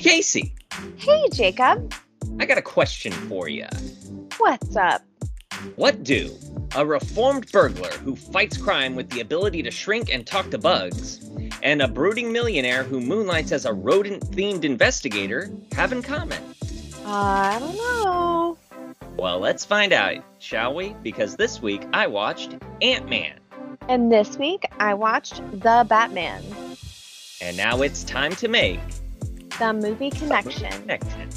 Casey, Hey, Jacob. I got a question for you. What's up? What do a reformed burglar who fights crime with the ability to shrink and talk to bugs, and a brooding millionaire who moonlights as a rodent themed investigator have in common? I don't know. Well, let's find out, shall we? Because this week I watched Ant Man. And this week I watched The Batman, And now it's time to make the movie connection. Connection.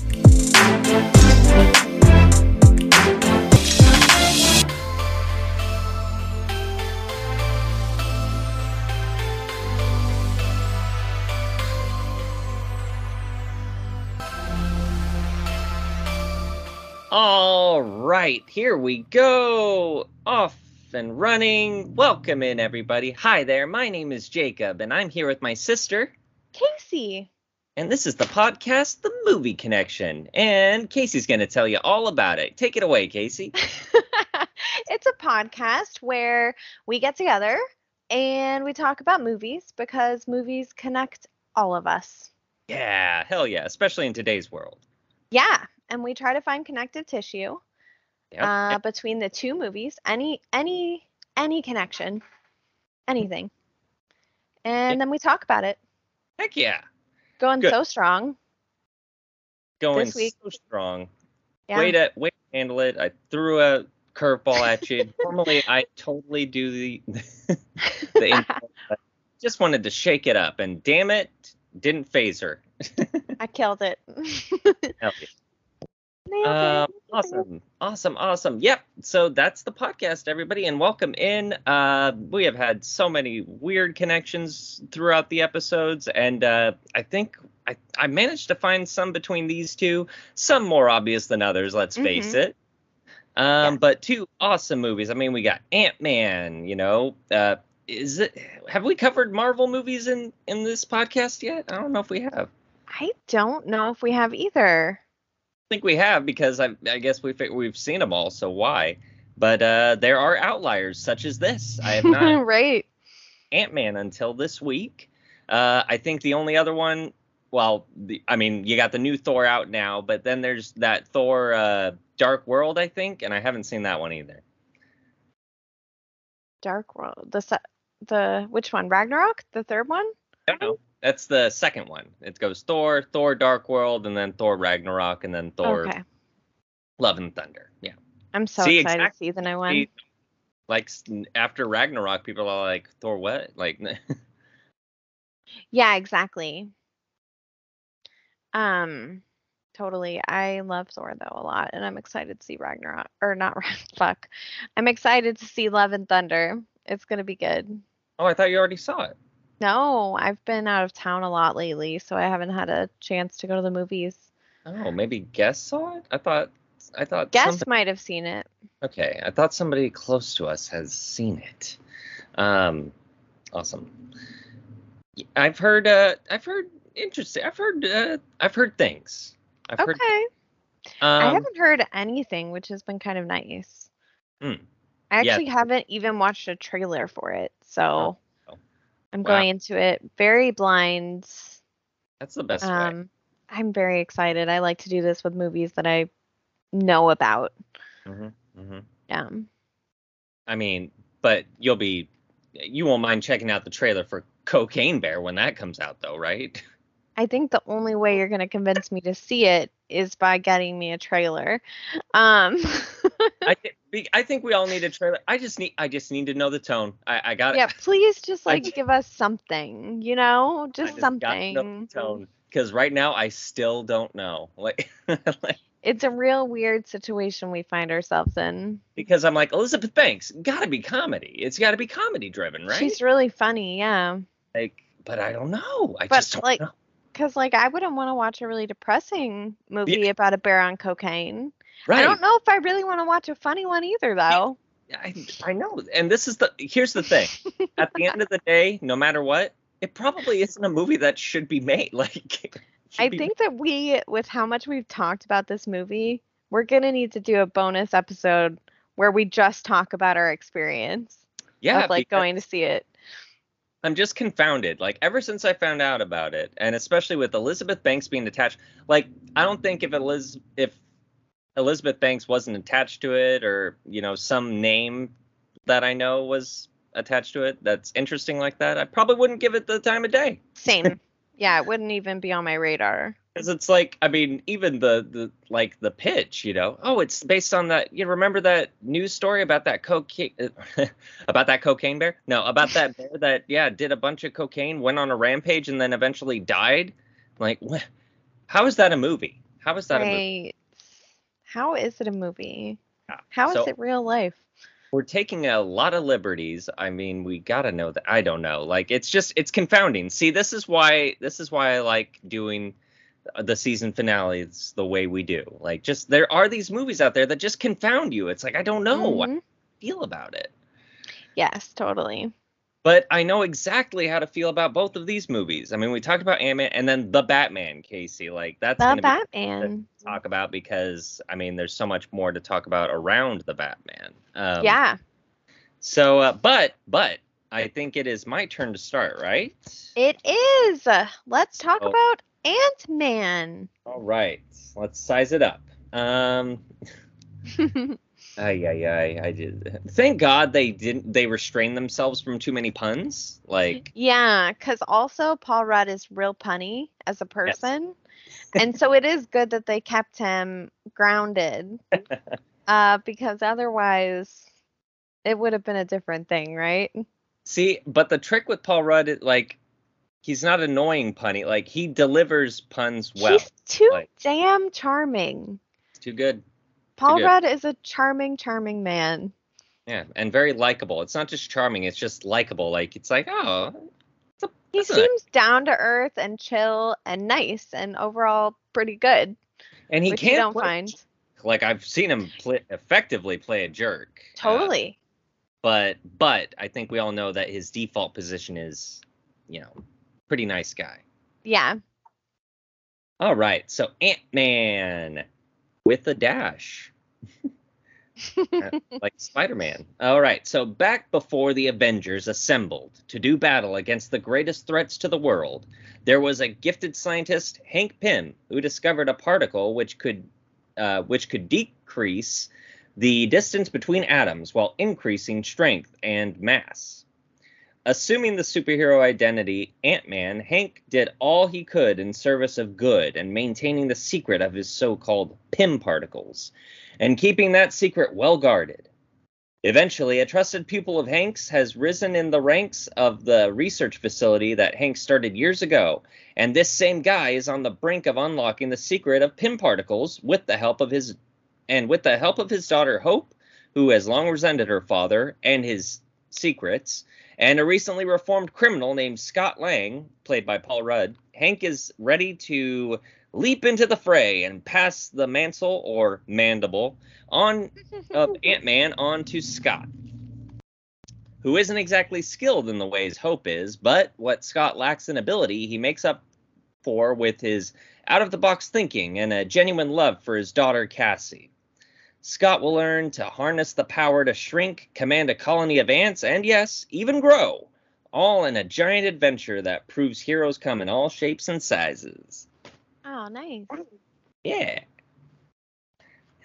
All right, here we go. Off and running. Welcome in, everybody. Hi there. My name is Jacob, and I'm here with my sister. Casey. And this is the podcast, The Movie Connection. And Casey's going to tell you all about it. Take it away, Casey. it's a podcast where we get together and we talk about movies because movies connect all of us. Yeah, hell yeah, especially in today's world. Yeah, and we try to find connective tissue Yep. uh, between the two movies, any any any connection, anything. And then we talk about it. Heck yeah. Going Good. so strong. Going This week- so strong. Yeah. Way to way to handle it. I threw a curveball at you. Normally I totally do the the intro, just wanted to shake it up and damn it, didn't faze her. I killed it. Um, awesome, awesome, awesome. Yep. So that's the podcast, everybody, and welcome in. Uh, we have had so many weird connections throughout the episodes, and uh, I think I, I managed to find some between these two. Some more obvious than others. Let's face Mhm. it. Um, but two awesome movies. I mean, we got Ant Man. You know, uh, is it? Have we covered Marvel movies in in this podcast yet? I don't know if we have. I don't know if we have either. I think we have because I, I guess we fi- we've seen them all. So why? But uh, there are outliers such as this. I have not right. Ant Man until this week. Uh, I think the only other one. Well, the, I mean, you got the new Thor out now, but then there's that Thor uh, Dark World, I think, and I haven't seen that one either. Dark World. The the which one? Ragnarok? The third one? I don't know. That's the second one. It goes Thor, Thor Dark World, and then Thor Ragnarok, and then Thor Okay. Love and Thunder. Yeah. I'm so See, excited exactly. to see the new one. Like after Ragnarok, people are like Thor what? Like Yeah, exactly. Um, totally. I love Thor though a lot, and I'm excited to see Ragnarok or not. Fuck. I'm excited to see Love and Thunder. It's gonna be good. Oh, I thought you already saw it. No, I've been out of town a lot lately, so I haven't had a chance to go to the movies. Oh, maybe Guess saw it. I thought. I thought. Guess somebody- might have seen it. Okay, I thought somebody close to us has seen it. Um, awesome. I've heard. Uh, I've heard interesting. I've heard. Uh, I've heard things. I've Okay. heard. I Um, haven't heard anything, which has been kind of nice. Hmm. I Yeah. actually haven't even watched a trailer for it, so. I'm Wow. going into it very blind. that's the best way. Um, I'm very excited. I like to do this with movies that I know about. hmm hmm Yeah. I mean, but you'll be. You won't mind checking out the trailer for Cocaine Bear when that comes out, though, right? I think the only way you're going to convince me to see it is by getting me a trailer. Um, I, I think we all need a trailer. I just need. I just need to know the tone. I, I got it. yeah, please just like ju- give us something, you know, just, something. tone because right now I still don't know. Like, like, It's a real weird situation we find ourselves in. because I'm like Elizabeth Banks, gotta be comedy. It's got to be comedy driven, right? She's really funny, yeah. like, but I don't know. I But, just don't like, know. Because like I wouldn't want to watch a really depressing movie about a bear on cocaine. Right? I don't know if I really want to watch a funny one either, though. I, I know. And this is the here's the thing. At the end of the day, no matter what, it probably isn't a movie that should be made. Like, I be- think that we, with how much we've talked about this movie, we're gonna need to do a bonus episode where we just talk about our experience yeah, of like going to see it. I'm just confounded. Like ever since I found out about it, and especially with Elizabeth Banks being attached, like I don't think if Eliz if Elizabeth Banks wasn't attached to it, or you know some name that I know was attached to it that's interesting like that, I probably wouldn't give it the time of day. Same. yeah, it wouldn't even be on my radar. Because it's like, I mean, even the the like the pitch, you know, oh, it's based on that. You remember that news story about that cocaine, about that cocaine bear? No, about that bear that yeah did a bunch of cocaine, went on a rampage, and then eventually died. Like, what? How is that a movie? How is that right. a movie? How is it a movie? How is so, it real life? We're taking a lot of liberties. I mean, we gotta know that. I don't know. Like, it's just it's confounding. See, this is why this is why I like doing the season finales the way we do. Like just there are these movies out there that just confound you. It's like I don't know what Mhm. I feel about it. Yes, totally. But I know exactly how to feel about both of these movies. I mean, we talked about Ant-Man and then The Batman, Casey. Like that's The Batman. to talk about because I mean, there's so much more to talk about around the Batman. Um, yeah, So, uh, but but I think it is my turn to start, right? it is. Let's talk Oh. about Ant Man. All right, let's size it up. Um, Ay, ay, ay, I did. Thank God they didn't. They restrained themselves from too many puns. Like, yeah, because also Paul Rudd is real punny as a person. and so it is good that they kept him grounded. uh, because otherwise it would have been a different thing, right? see, but the trick with Paul Rudd, is, like, he's not annoying punny. Like, he delivers puns well. He's too like- damn charming. Too good. Paul good. Rudd is a charming, charming man. Yeah, and very likable. It's not just charming. It's just likable. Like, it's like, oh, He That's a- seems down to earth and chill and nice and overall pretty good, and he can't don't play- find. Like, I've seen him play, effectively play a jerk. Uh, Totally. but but I think we all know that his default position is, you know, pretty nice guy. yeah. All right, so Ant Man with a dash, like Spider Man. All right, so back before the Avengers assembled to do battle against the greatest threats to the world, there was a gifted scientist, Hank Pym, who discovered a particle which could, uh, which could decrease the distance between atoms while increasing strength and mass. Assuming the superhero identity Ant Man, Hank did all he could in service of good and maintaining the secret of his so called Pym particles, and keeping that secret well guarded. Eventually, a trusted pupil of Hank's has risen in the ranks of the research facility that Hank started years ago, and this same guy is on the brink of unlocking the secret of Pym particles with the help of his and with the help of his daughter Hope, who has long resented her father and his secrets, and a recently reformed criminal named Scott Lang, played by Paul Rudd, Hank is ready to leap into the fray and pass the mantle or mandible on of Ant-Man on to Scott, who isn't exactly skilled in the ways Hope is, but what Scott lacks in ability, he makes up for with his out-of-the-box thinking and a genuine love for his daughter Cassie. Scott will learn to harness the power to shrink, command a colony of ants, and yes, even grow, all in a giant adventure that proves heroes come in all shapes and sizes. oh, nice. Yeah.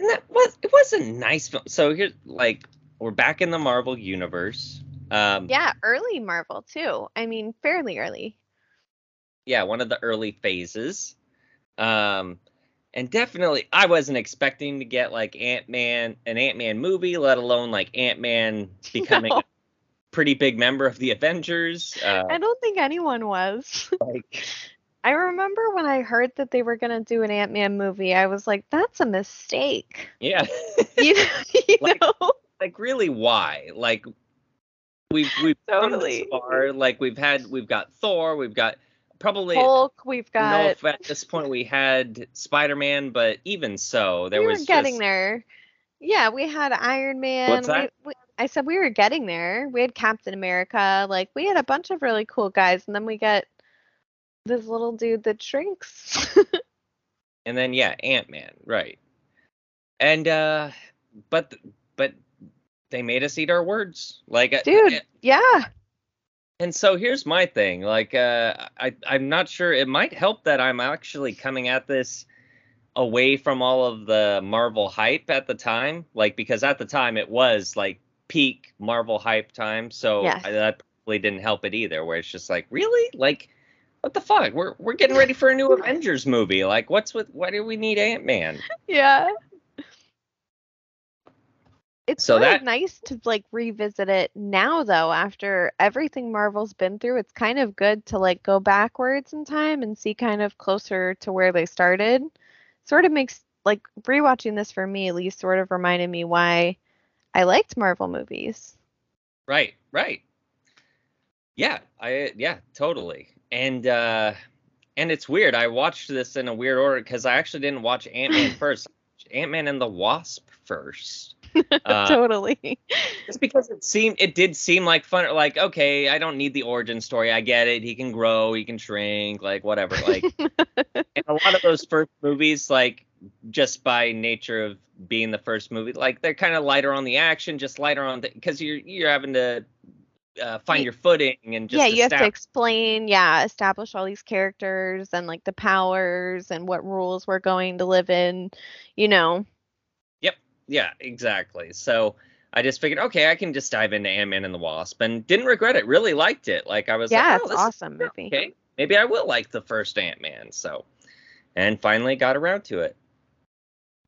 And that was it was a nice film. So here's like we're back in the Marvel universe. Um Yeah, early Marvel too. I mean, fairly early. yeah, one of the early phases. Um and definitely I wasn't expecting to get like Ant-Man an Ant-Man movie, let alone like Ant-Man becoming No. a pretty big member of the Avengers. Uh I don't think anyone was. like I remember when I heard that they were gonna do an Ant Man movie, I was like, "That's a mistake." yeah. You know, you Like- know? like really why like we've we've come Totally. this far like we've had we've got thor we've got probably Hulk. We've got. at this point we had spider-man but even so there we was were getting just, there. Yeah, we had Iron Man. What's that? We, we, I said we were getting there. We had Captain America. Like we had a bunch of really cool guys, and then we get this little dude that shrinks. and then yeah ant-man right and uh but but they made us eat our words like uh, dude, uh, yeah. And so here's my thing. Like, uh, I I'm not sure. It might help that I'm actually coming at this away from all of the Marvel hype at the time. Like, because at the time it was like peak Marvel hype time. So. I, that probably didn't help it either. Where it's just like, really, like, what the fuck? We're we're getting ready for a new Avengers movie. Like, what's with? Why do we need Ant Man? Yeah. It's So sort that- of nice to like revisit it now though after everything Marvel's been through. It's kind of good to like go backwards in time and see kind of closer to where they started. Sort of makes like rewatching this for me at least sort of reminded me why I liked Marvel movies. Right, right. Yeah, I yeah, totally. And uh and it's weird. I watched this in a weird order because I actually didn't watch Ant Man first. Ant Man and the Wasp first. Uh, totally. just because it seemed it did seem like fun. Like okay, I don't need the origin story. I get it. He can grow. He can shrink. Like whatever. Like and a lot of those first movies, like just by nature of being the first movie, like they're kind of lighter on the action, just lighter on the because you're you're having to uh, find your footing and just yeah, you have to explain, yeah, establish all these characters and like the powers and what rules we're going to live in, you know. Yeah, exactly. So I just figured, okay, I can just dive into Ant Man and the Wasp, and didn't regret it. Really liked it. Like I was Yeah, like, oh, it's this is awesome movie. okay. Maybe I will like the first Ant Man. So, and finally got around to it.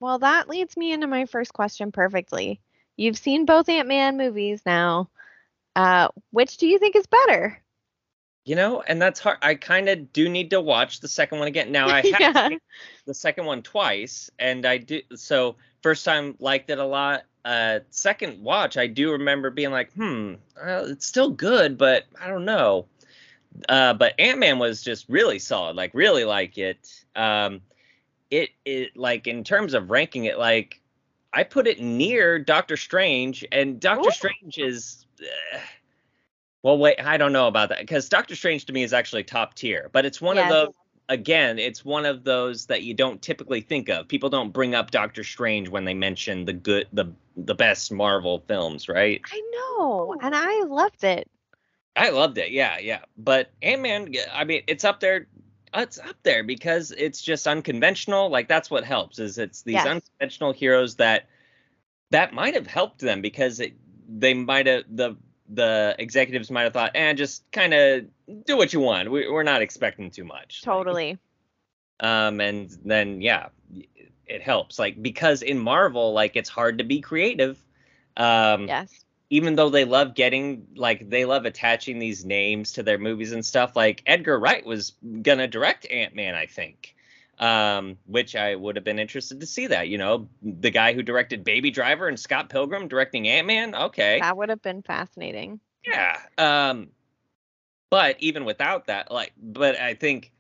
Well, that leads me into my first question perfectly. You've seen both Ant-Man movies now. Uh, which do you think is better? You know, and that's hard. I kind of do need to watch the second one again. Now I have Yeah. seen the second one twice, and I do. So first time liked it a lot. Uh, second watch, I do remember being like, hmm, uh, it's still good, but I don't know. Uh, but Ant Man was just really solid. Like really like it. Um, it it like in terms of ranking it, like I put it near Doctor Strange, and Doctor Ooh. Strange is. Uh, well, wait, I don't know about that because Doctor Strange to me is actually top tier, but it's one Yes. of those. Again, it's one of those that you don't typically think of. People don't bring up Doctor Strange when they mention the good, the the best Marvel films, right? I know, and I loved it. I loved it. Yeah, yeah. But Ant Man, I mean, it's up there. It's up there because it's just unconventional. Like that's what helps. Is it's these Yes. unconventional heroes that that might have helped them because it, they might have the the executives might have thought, and just kind of do what you want. We, we're not expecting too much. Totally. um, and then yeah, it helps. Like because in Marvel, like it's hard to be creative. Um, Yes. even though they love getting like they love attaching these names to their movies and stuff like edgar wright was gonna direct ant-man i think um, which i would have been interested to see that you know the guy who directed baby driver and scott pilgrim directing ant-man okay That would have been fascinating. yeah um, but even without that like but i think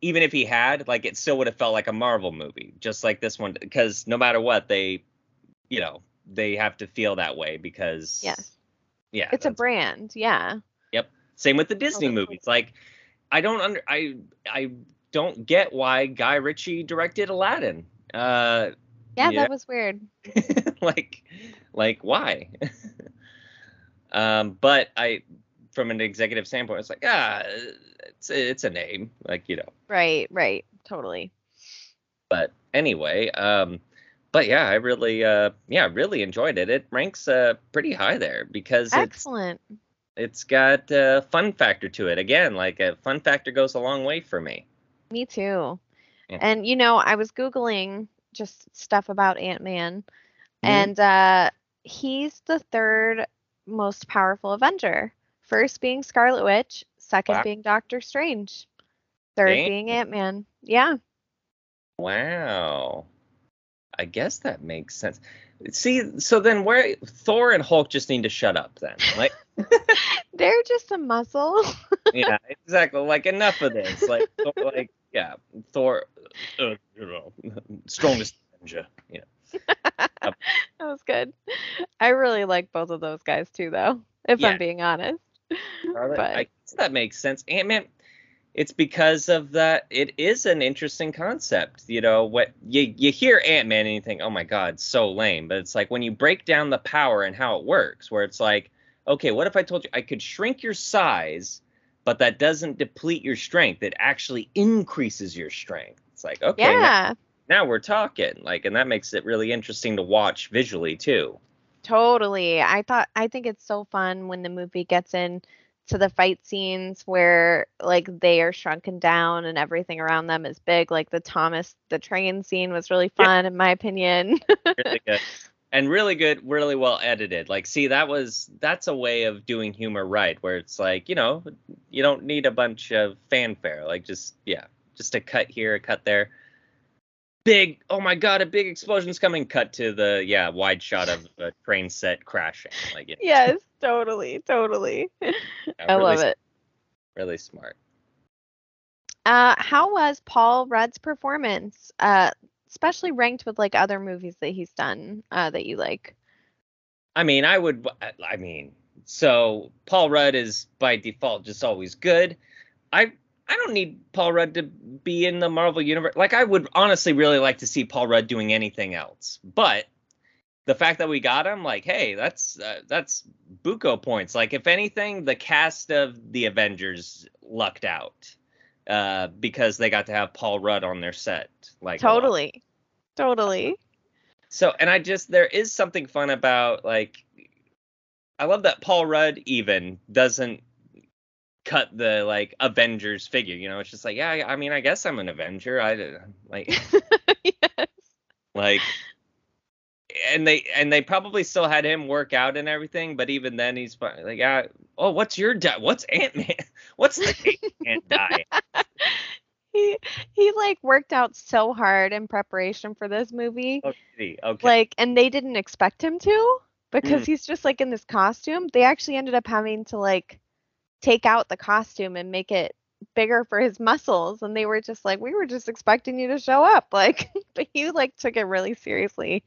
even if he had like it still would have felt like a marvel movie just like this one because no matter what they you know they have to feel that way because Yes. yeah It's a brand. Yeah. Yep. Same with the Disney cool. movies. Like, I don't under I I don't get why Guy Ritchie directed Aladdin. Uh, Yeah, Yeah. that was weird. like, like why? um, but I, from an executive standpoint, it's like ah, it's it's a name, like you know. Right, right. Totally. But anyway, um, but yeah, I really uh yeah really enjoyed it. It ranks uh pretty high there because it's Excellent. it's got a fun factor to it. Again, like a fun factor goes a long way for me. Me too. Yeah. And you know, I was googling just stuff about Ant-Man Mhm. and uh he's the third most powerful Avenger. First being Scarlet Witch, second Wow. being Doctor Strange, third Dang. being Ant-Man. Yeah. Wow. I guess that makes sense. See, so then where Thor and Hulk just need to shut up then. Like They're just a muscle. yeah, exactly. Like enough of this. Like like yeah, Thor uh, you know, strongest Avenger. Yeah. that was good. I really like both of those guys too though, if Yeah. I'm being honest. Scarlet, But- I guess that makes sense. Ant Man, it's because of that. It is an interesting concept. You know, what you you hear Ant Man and you think, oh my god, so lame. But it's like when you break down the power and how it works, where it's like, okay, what if I told you I could shrink your size, but that doesn't deplete your strength? It actually increases your strength. It's like, okay, now, Yeah, now we're talking. Like, and that makes it really interesting to watch visually too. totally. I thought I think it's so fun when the movie gets in to the fight scenes where like they are shrunken down and everything around them is big. Like the Thomas the train scene was really Yeah. fun in my opinion. Really good. And really good, really well edited. Like, see, that was that's a way of doing humor right, where it's like, you know, you don't need a bunch of fanfare. Like, just yeah, just a cut here, a cut there. Big, oh my god, a big explosion's coming. Cut to the yeah, wide shot of a train set crashing. Like, yeah, yes, totally, totally. I really, love it. Really smart. Uh, how was Paul Rudd's performance? Uh, especially ranked with like other movies that he's done uh, that you like. I mean, I would. I mean, so Paul Rudd is by default just always good. I I don't need Paul Rudd to be in the Marvel universe. Like, I would honestly really like to see Paul Rudd doing anything else. But the fact that we got him, like, hey, that's uh, that's buco points. Like, if anything, the cast of the Avengers lucked out uh, because they got to have Paul Rudd on their set. Like. Totally, totally. So, and I just there is something fun about like I love that Paul Rudd even doesn't cut the like Avengers figure. You know, it's just like yeah, I I mean, I guess I'm an Avenger. I like yes. like and they and they probably still had him work out and everything, but even then he's like yeah, oh, what's your di- what's Ant Man? What's the Ant die? He he like worked out so hard in preparation for this movie. Okay, okay. Like, and they didn't expect him to because Mm. he's just like in this costume. They actually ended up having to like take out the costume and make it bigger for his muscles and they were just like we were just expecting you to show up. Like but he like took it really seriously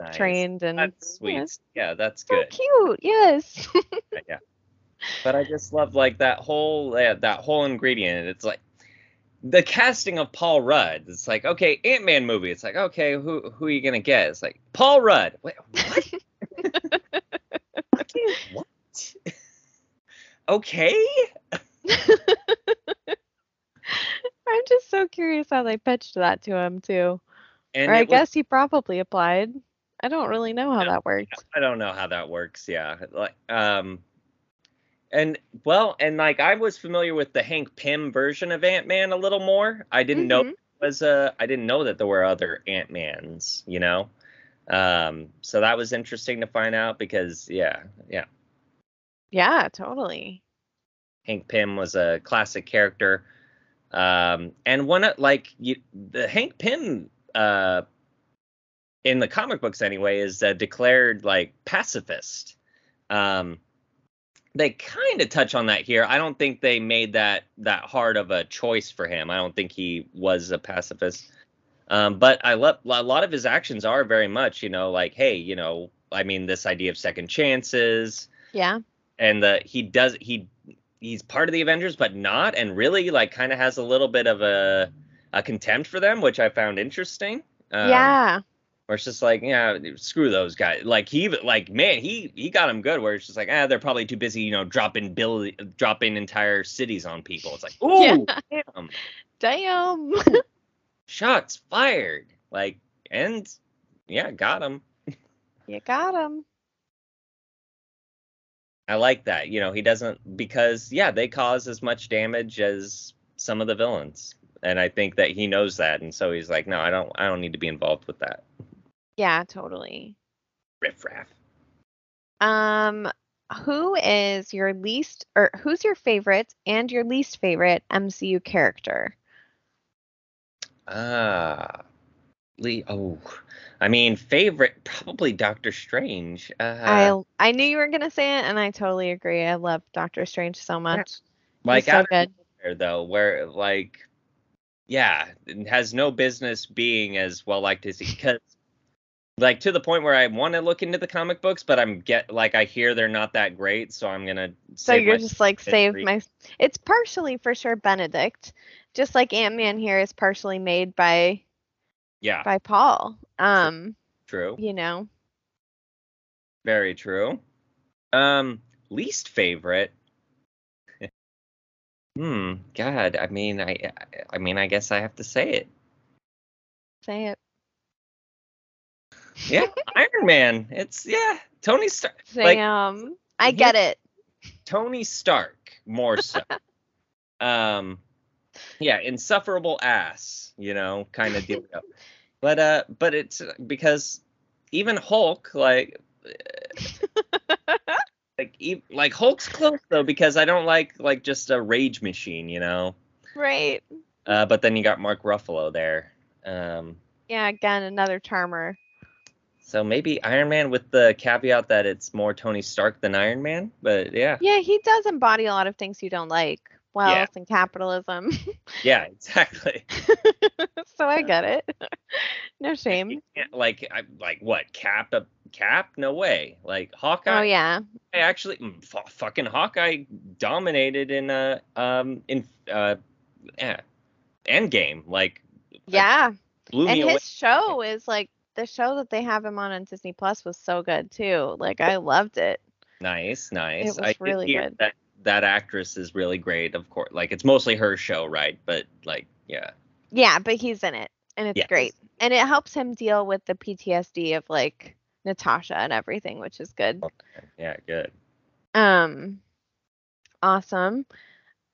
Nice. trained and That's sweet. yeah, Yeah, that's so good. cute yes. Yeah but i just love like that whole yeah, that whole ingredient. It's like the casting of paul rudd. It's like okay ant-man movie. It's like okay who who are you gonna get? It's like paul rudd. Wait, what? What? Okay i'm just so curious how they pitched that to him too and or i was- guess he probably applied i don't really know how that works. I don't know how that works. Yeah, like um, and well, and like I was familiar with the Hank Pym version of Ant Man a little more. I didn't know Mhm. it was uh, I didn't know that there were other Ant Mans. You know, um, so that was interesting to find out because yeah, yeah, yeah totally Hank Pym was a classic character. Um, and one of like you, the Hank Pym uh, in the comic books anyway is a declared like pacifist. Um, they kind of touch on that here. I don't think they made that that hard of a choice for him. I don't think he was a pacifist. Um, but I love a lot of his actions are very much, you know, like hey, you know, I mean, this idea of second chances yeah and the he does he he's part of the Avengers but not and really like kind of has a little bit of a a contempt for them which I found interesting. Um, yeah Where it's just like yeah screw those guys like he like man he he got them good where it's just like ah they're probably too busy you know dropping bill dropping entire cities on people. It's like ooh Yeah. damn damn shots fired like and yeah got him. you got him I like that. You know, he doesn't because yeah, they cause as much damage as some of the villains. And I think that he knows that and so he's like, "No, I don't I don't need to be involved with that." yeah totally Riff raff. Um, who is your least or who's your favorite and your least favorite MCU character? Ah. Lee oh. I mean, favorite probably Doctor Strange. Uh I I knew you were gonna say it, and I totally agree. I love Doctor Strange so much. like He's so good. nowhere, though, where like yeah, it has no business being as well liked as he because like to the point where I want to look into the comic books, but I'm get like I hear they're not that great, so I'm gonna. So save you're my- just like save my. It's partially for sure Benedict, just like Ant Man here is partially made by yeah, by Paul. Um, true, you know. very true. Um, least favorite. hmm. God. I mean, I. I mean, I guess I have to say it. Say it. Yeah, Iron Man. It's yeah, Tony Stark. Damn. Like, I get it. Tony Stark more so. um, yeah, insufferable ass. You know, kind of deal. but uh, but it's because even Hulk, like, like, like Hulk's close though because I don't like like just a rage machine, you know. Right. Uh, but then you got Mark Ruffalo there. Um, yeah, again, another charmer. So maybe Iron Man with the caveat that it's more Tony Stark than Iron Man, but yeah. Yeah, he does embody a lot of things you don't like. Wealth yeah. and capitalism. yeah, exactly. so I get it. no shame. Like, I, like what? Cap? A cap? No way. Like Hawkeye. Oh yeah. I actually, mm, f- fucking Hawkeye dominated in uh um in uh yeah, Endgame. Like. Yeah. and his away. show is like the show that they have him on on Disney Plus was so good too. Like I loved it. Nice, nice. It was I really good. That, that actress is really great, of course. Like it's mostly her show, right? But like, yeah. Yeah, but he's in it and it's yes. great. And it helps him deal with the PTSD of like Natasha and everything, which is good. Okay. Yeah, good. Um awesome.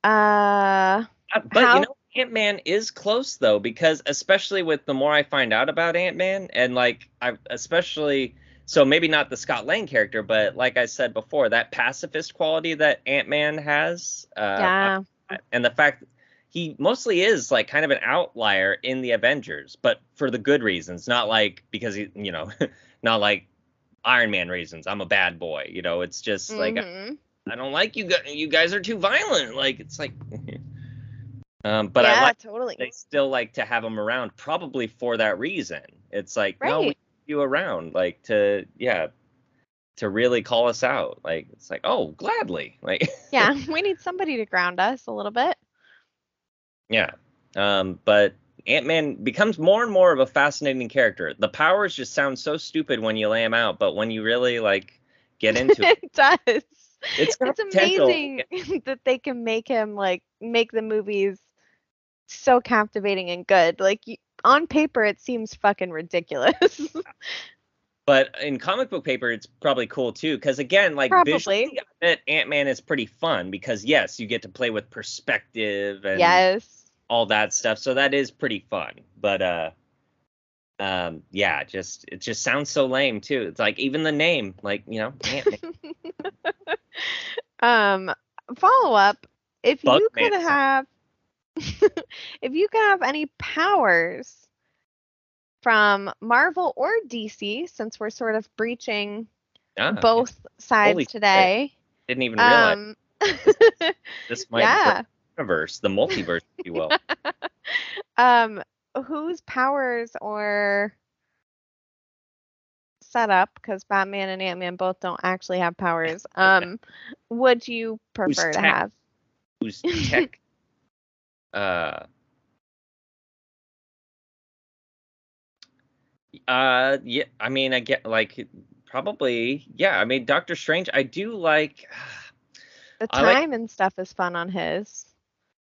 Uh, uh but how, you know Ant Man is close though, because especially with the more I find out about Ant Man, and like I especially so maybe not the Scott Lang character, but like I said before, that pacifist quality that Ant Man has, uh, yeah, and the fact he mostly is like kind of an outlier in the Avengers, but for the good reasons, not like because he, you know, not like Iron Man reasons. I'm a bad boy, you know. It's just mm-hmm. like I, I don't like you guys. You guys are too violent. Like it's like. Um, but yeah, I like totally. they still like to have them around, probably for that reason. It's like right. no, we you around, like to yeah, to really call us out. Like it's like oh, gladly. Like yeah, we need somebody to ground us a little bit. Yeah, um, but Ant Man becomes more and more of a fascinating character. The powers just sound so stupid when you lay them out, but when you really like get into it, it does. It's, it's amazing that they can make him like make the movies so captivating and good. Like on paper, it seems fucking ridiculous. but in comic book paper, it's probably cool too. Because again, like probably. visually, Ant Man is pretty fun because yes, you get to play with perspective and yes, all that stuff. So that is pretty fun. But uh, um, yeah, just it just sounds so lame too. It's like even the name, like you know, Ant Man. um, follow up. If Bug you could have if you could have any powers from Marvel or DC, since we're sort of breaching ah, both sides Holy today. Shit. Didn't even realize. Um, this, this might yeah. universe, the multiverse, if you will. um, whose powers or setup, because Batman and Ant Man both don't actually have powers, um, would you prefer to have? Whose tech uh uh yeah i mean i get like probably yeah i mean doctor strange i do like the time like, and stuff is fun on his.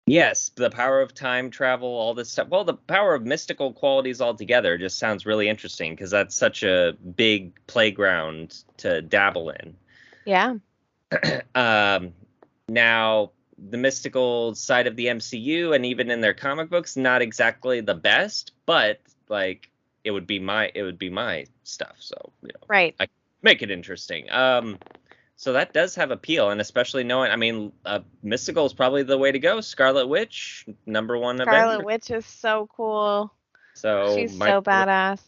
Yes the power of time travel all this stuff well the power of mystical qualities altogether just sounds really interesting because that's such a big playground to dabble in. Yeah. Um now the mystical side of the MCU and even in their comic books not exactly the best, but like it would be my it would be my stuff. So you know, right, I make it interesting. Um, so that does have appeal, and especially knowing, I mean, uh, mystical is probably the way to go. Scarlet Witch, number one. Scarlet Avenger. Witch is so cool. So she's so badass.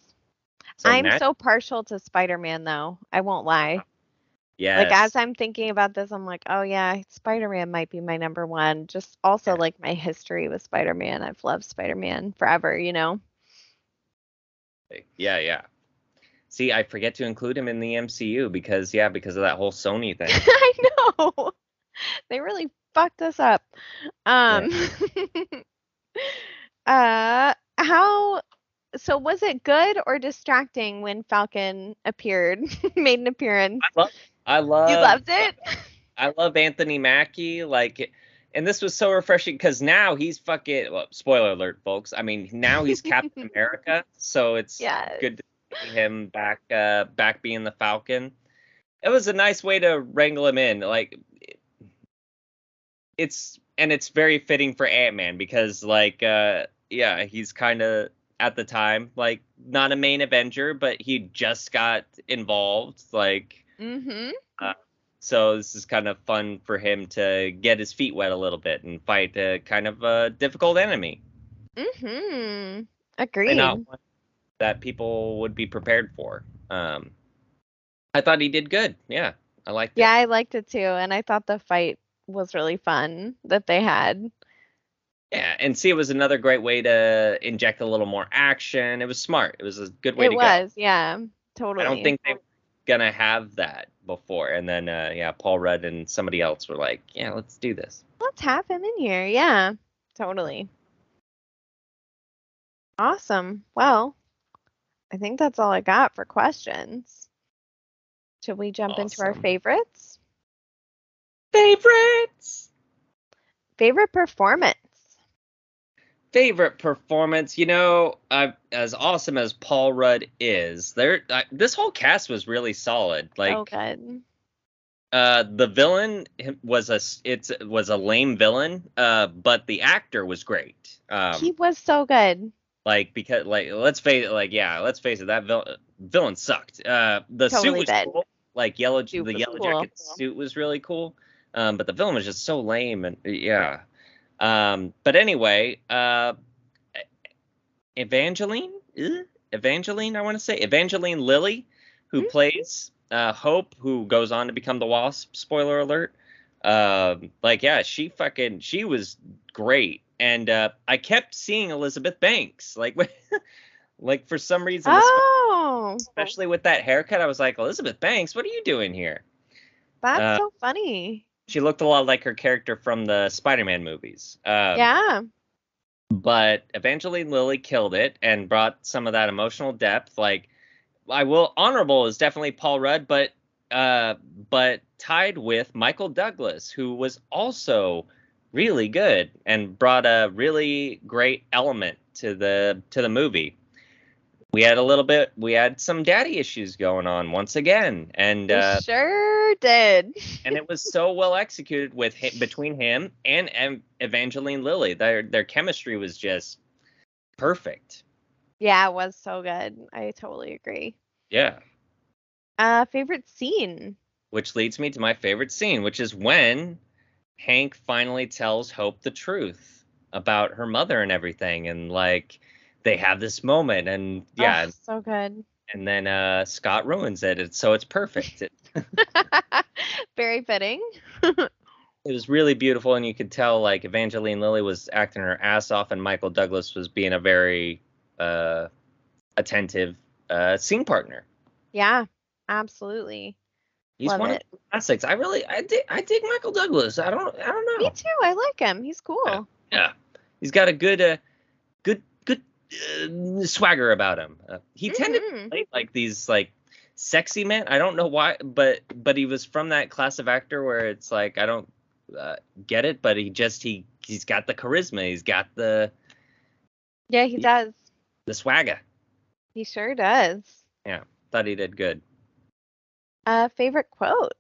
So I'm Nat- so partial to Spider Man though. I won't lie. Yeah. Like as I'm thinking about this, I'm like, oh yeah, Spider-Man might be my number one. Just also like my history with Spider-Man. I've loved Spider-Man forever, you know. Yeah, yeah. See, I forget to include him in the MCU because yeah, because of that whole Sony thing. I know. They really fucked us up. Um yeah. uh how so was it good or distracting when Falcon appeared, made an appearance? I love I love. You loved it. I love Anthony Mackie. Like, and this was so refreshing because now he's fucking. Well, spoiler alert, folks. I mean, now he's Captain America, so it's Yes. good to see him back, uh, back being the Falcon. It was a nice way to wrangle him in. Like, it's and it's very fitting for Ant Man because, like, uh, yeah, he's kind of at the time like not a main Avenger, but he just got involved. Like, Mm-hmm. so this is kind of fun for him to get his feet wet a little bit and fight a kind of a difficult enemy. Mm-hmm. Agreed. not that people would be prepared for. Um, I thought he did good. Yeah, I liked it. Yeah, it. I liked it too, and I thought the fight was really fun that they had. Yeah, and see, it was another great way to inject a little more action. It was smart. It was a good way to do It was, yeah, totally. I don't think they were gonna have that before. And then, uh, yeah, Paul Rudd and somebody else were like, "Yeah, let's do this." Let's have him in here. Yeah, totally. Awesome. Well, I think that's all I got for questions. Should we jump into our favorites? Favorites. Favorite performance? Favorite performance you know uh, as awesome as paul rudd is there uh, this whole cast was really solid like oh, uh the villain was a it's was a lame villain uh but the actor was great um he was so good. like because like let's face it like yeah let's face it that vil- villain sucked uh the suit was did. cool like yellow Suit the yellow cool. jacket suit was really cool um but the villain was just so lame and yeah um but anyway uh evangeline Eh? evangeline i want to say evangeline lilly who Mhm. plays uh hope who goes on to become the wasp spoiler alert um like yeah she fucking she was great and uh i kept seeing elizabeth banks like like for some reason Oh, especially with that haircut i was like elizabeth banks what are you doing here that's uh, so funny. She looked a lot like her character from the spider-man movies um, yeah. but Evangeline Lilly killed it and brought some of that emotional depth. Like I will honorable is definitely Paul Rudd, but uh, but tied with Michael Douglas, who was also really good and brought a really great element to the to the movie. We had a little bit, we had some daddy issues going on once again, and uh, sure did. and it was so well executed with him, between him and Ev- Evangeline Lilly. Their their chemistry was just perfect. Yeah, it was so good. I totally agree. Yeah. Uh, favorite scene? Which leads me to my favorite scene, which is when Hank finally tells Hope the truth about her mother and everything, and like they have this moment, and yeah, Oh, so good. and then uh, Scott ruins it, and so it's perfect. Very fitting. it was really beautiful, and you could tell like Evangeline Lilly was acting her ass off, and Michael Douglas was being a very uh, attentive uh, scene partner. Yeah, absolutely. He's Love one it. of the classics. I really, I dig, I dig Michael Douglas. I don't, I don't know. Me too. I like him. He's cool. Yeah, he's got a good, uh, uh, swagger about him. Uh, he tended to Mhm. play like these like sexy men. I don't know why, but but he was from that class of actor where it's like I don't uh, get it, but he just he he's got the charisma. He's got the Yeah, he does. the swagger. He sure does. Yeah, thought he did good. Uh, favorite quote?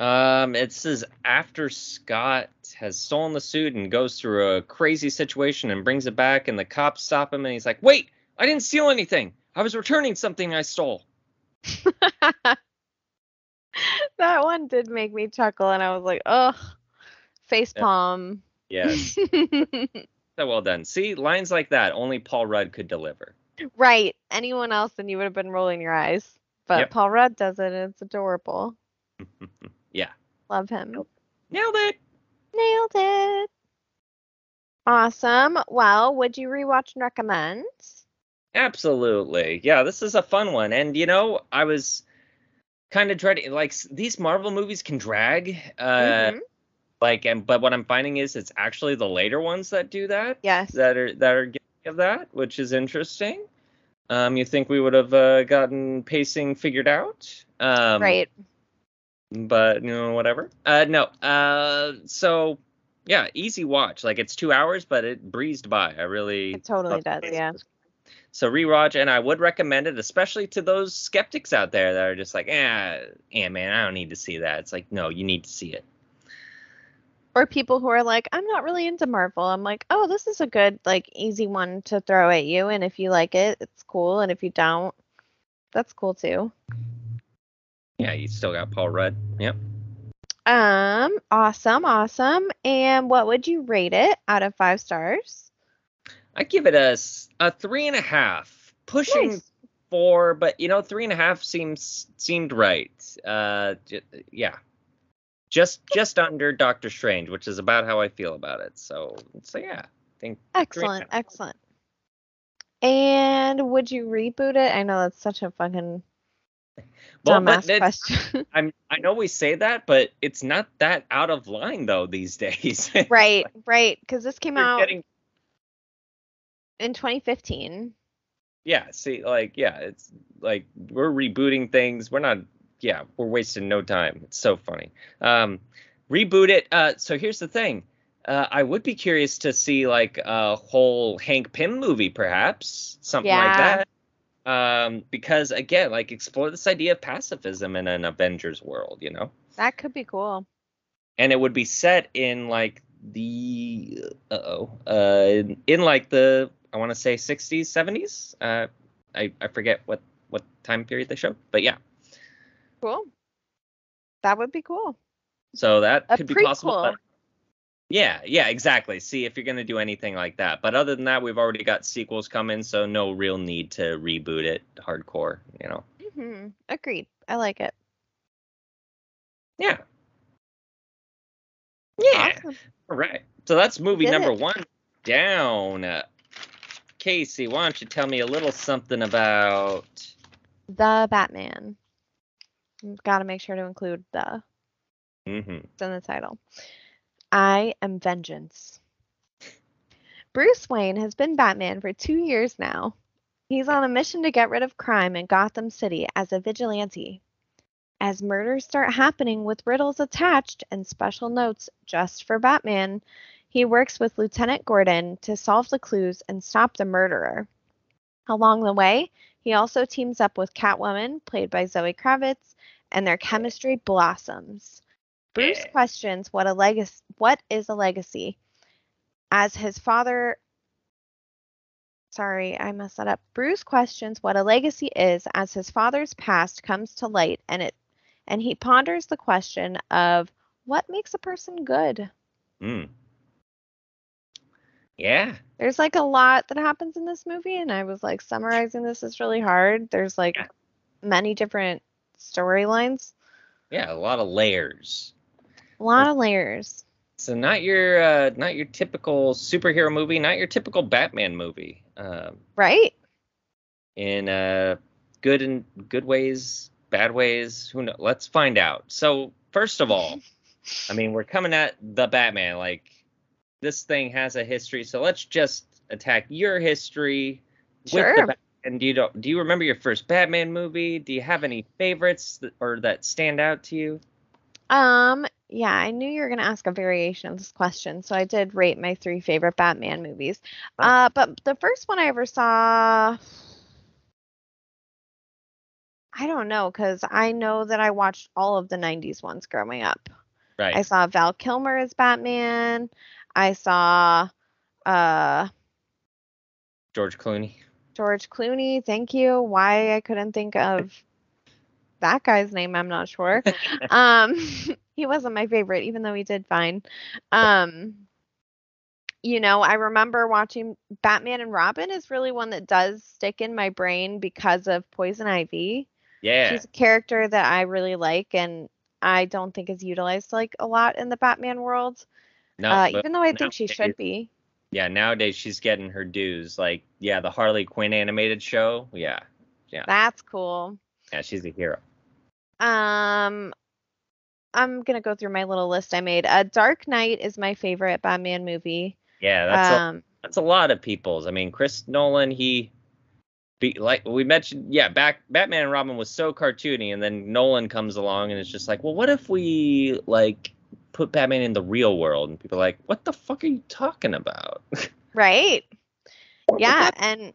Um, it says after Scott has stolen the suit and goes through a crazy situation and brings it back, and the cops stop him, and he's like, "Wait, I didn't steal anything. I was returning something I stole." that one did make me chuckle, and I was like, ugh, face palm. Yes, so well done. See, lines like that only Paul Rudd could deliver. right. Anyone else, and you would have been rolling your eyes. But Yep. Paul Rudd does it, and it's adorable. yeah, Love him. nailed it. Nailed it. Awesome. Well, would you rewatch and recommend? Absolutely. Yeah, this is a fun one. And you know, I was kind of dreading like these Marvel movies can drag uh Mhm. like and but what I'm finding is it's actually the later ones that do that Yes. that are that are guilty of that, which is interesting. Um you think we would have uh, gotten pacing figured out? Um right. But you know whatever. Uh, no. Uh, so yeah, easy watch. Like it's two hours, but it breezed by. I really It totally does, yeah. So rewatch, and I would recommend it, especially to those skeptics out there that are just like, eh, yeah, man, I don't need to see that. It's like, no, you need to see it. Or people who are like, I'm not really into Marvel. I'm like, oh, this is a good, like, easy one to throw at you. And if you like it, it's cool. And if you don't, that's cool too. Yeah, you still got Paul Rudd. Yep. Um, awesome, awesome. And what would you rate it out of five stars? I give it a, a three and a half, pushing Nice. four, but you know, three and a half seems seemed right. Uh, j- yeah, just just under Doctor Strange, which is about how I feel about it. So, so yeah, I think Excellent, half. excellent. And would you reboot it? I know that's such a fucking well, but dumbass question. I'm I know we say that, but it's not that out of line though these days. right, right. Because this came out getting in 2015. yeah, see, like yeah, it's like we're rebooting things. We're not yeah, we're wasting no time. It's so funny. Um, reboot it. Uh, so here's the thing. Uh, I would be curious to see like a whole Hank Pym movie, perhaps something like that. Um, because again, like explore this idea of pacifism in an Avengers world, you know. That could be cool. and it would be set in like the uh oh uh in, in like the I want to say 60s 70s uh I I forget what what time period they showed but yeah Cool. That would be cool. so that A could be possible prequel. Yeah yeah exactly see if you're gonna do anything like that but other than that we've already got sequels coming so no real need to reboot it hardcore you know hmm Agreed. I like it. yeah yeah Awesome. All right. So that's movie Did number it. one down. Uh, Casey, why don't you tell me a little something about? The Batman. Got to make sure to include the Mm-hmm. it's in the title. I am vengeance. Bruce Wayne has been Batman for two years now. He's on a mission to get rid of crime in Gotham City as a vigilante. As murders start happening with riddles attached and special notes just for Batman, he works with Lieutenant Gordon to solve the clues and stop the murderer. Along the way, he also teams up with Catwoman, played by Zoe Kravitz, and their chemistry blossoms. Bruce Yeah. questions what a legacy what is a legacy as his father Sorry, I messed that up. Bruce questions what a legacy is as his father's past comes to light and it and he ponders the question of what makes a person good. Mm. Yeah. There's like a lot that happens in this movie and I was like summarizing this is really hard. There's like Yeah. many different storylines, Yeah. A lot of layers. A lot of layers. So not your uh, not your typical superhero movie, not your typical Batman movie. Um, Right? in uh, good and good ways, bad ways. Who knows? Let's find out. So first of all, I mean, we're coming at the Batman. Like this thing has a history, so let's just attack your history with Sure. the Bat- and do you don't, do you remember your first Batman movie? Do you have any favorites that, or that stand out to you? Um, yeah, I knew you were going to ask a variation of this question, so I did rate my three favorite Batman movies. Uh, but the first one I ever saw, I don't know, because I know that I watched all of the 90s ones growing up. Right. I saw Val Kilmer as Batman. I saw uh George Clooney. George Clooney, thank you. Why I couldn't think of that guy's name, I'm not sure. um he wasn't my favorite, even though he did fine. Um you know, I remember watching Batman and Robin is really one that does stick in my brain because of Poison Ivy. Yeah. She's a character that I really like and I don't think is utilized like a lot in the Batman world. No, uh, even though I think she should be. Yeah, nowadays she's getting her dues. Like, yeah, the Harley Quinn animated show. Yeah. Yeah, That's cool. yeah, she's a hero. Um, I'm gonna go through my little list I made. Uh, Dark Knight is my favorite Batman movie. Yeah, that's a, Um, that's a lot of people's. I mean, Chris Nolan, he be like we mentioned, yeah, back Batman and Robin was so cartoony, and then Nolan comes along and it's just like, well, what if we like put Batman in the real world? And people are like, what the fuck are you talking about? Right. Yeah, and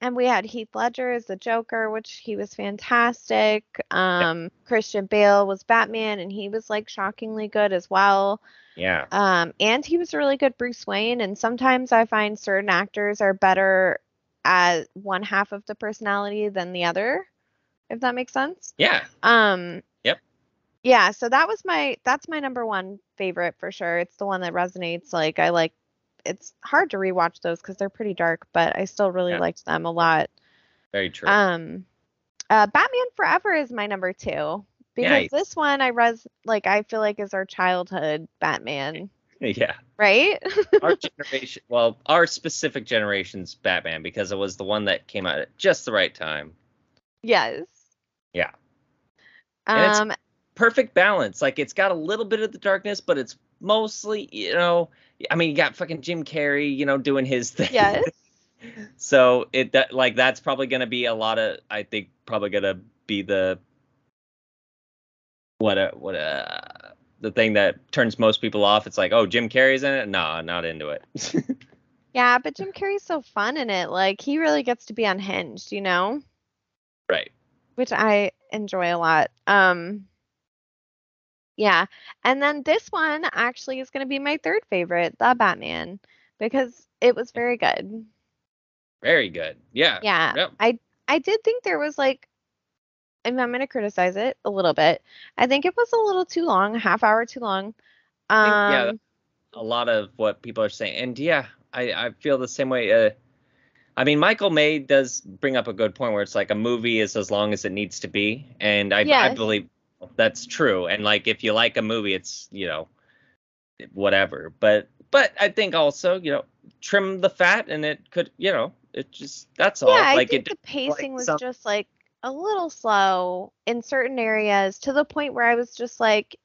and we had Heath Ledger as the Joker, which he was fantastic. Um, Christian Bale was Batman, and he was like shockingly good as well. yeah, Um, and he was a really good Bruce Wayne. And sometimes I find certain actors are better at one half of the personality than the other, if that makes sense. yeah, Um, Yep. Yeah, so that was my that's my number one favorite for sure. It's the one that resonates. Like I like. It's hard to rewatch those because they're pretty dark, but I still really Yeah. liked them a lot. very true. Um, uh, Batman Forever is my number two because Nice. this one I res like I feel like is our childhood Batman, yeah, right? our generation, well, our specific generation's Batman because it was the one that came out at just the right time. yes. Yeah. And it's- Um, perfect balance. Like it's got a little bit of the darkness, but it's mostly, you know, I mean, you got fucking Jim Carrey, you know, doing his thing. yes. so it that like that's probably gonna be a lot of I think probably gonna be the what a what a the thing that turns most people off. It's like, oh, Jim Carrey's in it. No, not into it. Yeah, but Jim Carrey's so fun in it. Like he really gets to be unhinged, you know? right. which I enjoy a lot. Um yeah. And then this one actually is going to be my third favorite, The Batman, because it was very good. Very good. Yeah. Yeah. Yep. I I did think there was like and I'm going to criticize it a little bit. I think it was a little too long, a half hour too long. Um yeah, a lot of what people are saying. And yeah, I, I feel the same way. Uh, I mean, Michael May does bring up a good point where it's like a movie is as long as it needs to be. And I, I believe that's true. And like, if you like a movie, it's, you know, whatever. But, but I think also, you know, trim the fat and it could, you know, it just, that's all. Yeah, I like think it, the pacing was some- just like a little slow in certain areas to the point where I was just like,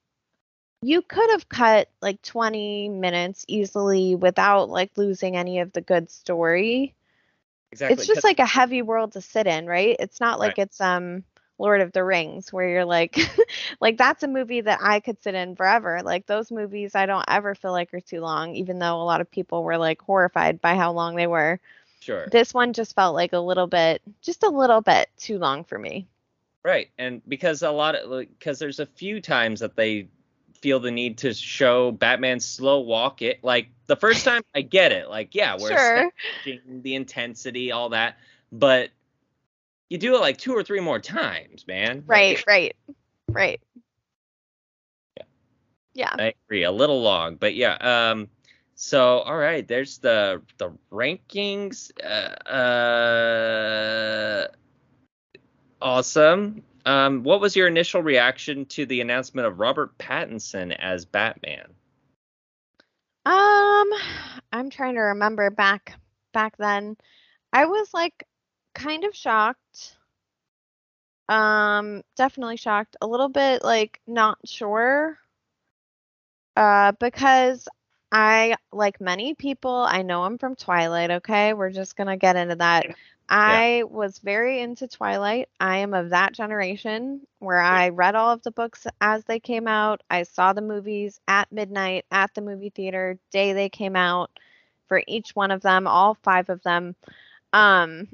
you could have cut like 20 minutes easily without like losing any of the good story. exactly. It's just like a heavy world to sit in, right? It's not like Right. it's um Lord of the Rings where you're like like that's a movie that I could sit in forever. Like those movies I don't ever feel like are too long even though a lot of people were like horrified by how long they were. sure. This one just felt like a little bit just a little bit too long for me. Right, and because a lot of because there's a few times that they feel the need to show Batman's slow walk. It like the first time I get it, like yeah, we're Sure. the intensity, all that, but you do it like two or three more times, man. Right, Like, right. Right. Yeah. Yeah. I agree, a little long, but yeah. Um, so all right, there's the the rankings. Uh, uh awesome. Um, what was your initial reaction to the announcement of Robert Pattinson as Batman? Um, I'm trying to remember back back then. I was like kind of shocked. Um, definitely shocked. A little bit like not sure. Uh, because I like many people, I know I'm from Twilight, okay? We're just gonna get into that. I was very into Twilight. I am of that generation where I read all of the books as they came out. I saw the movies at midnight at the movie theater, day they came out for each one of them, all five of them. Um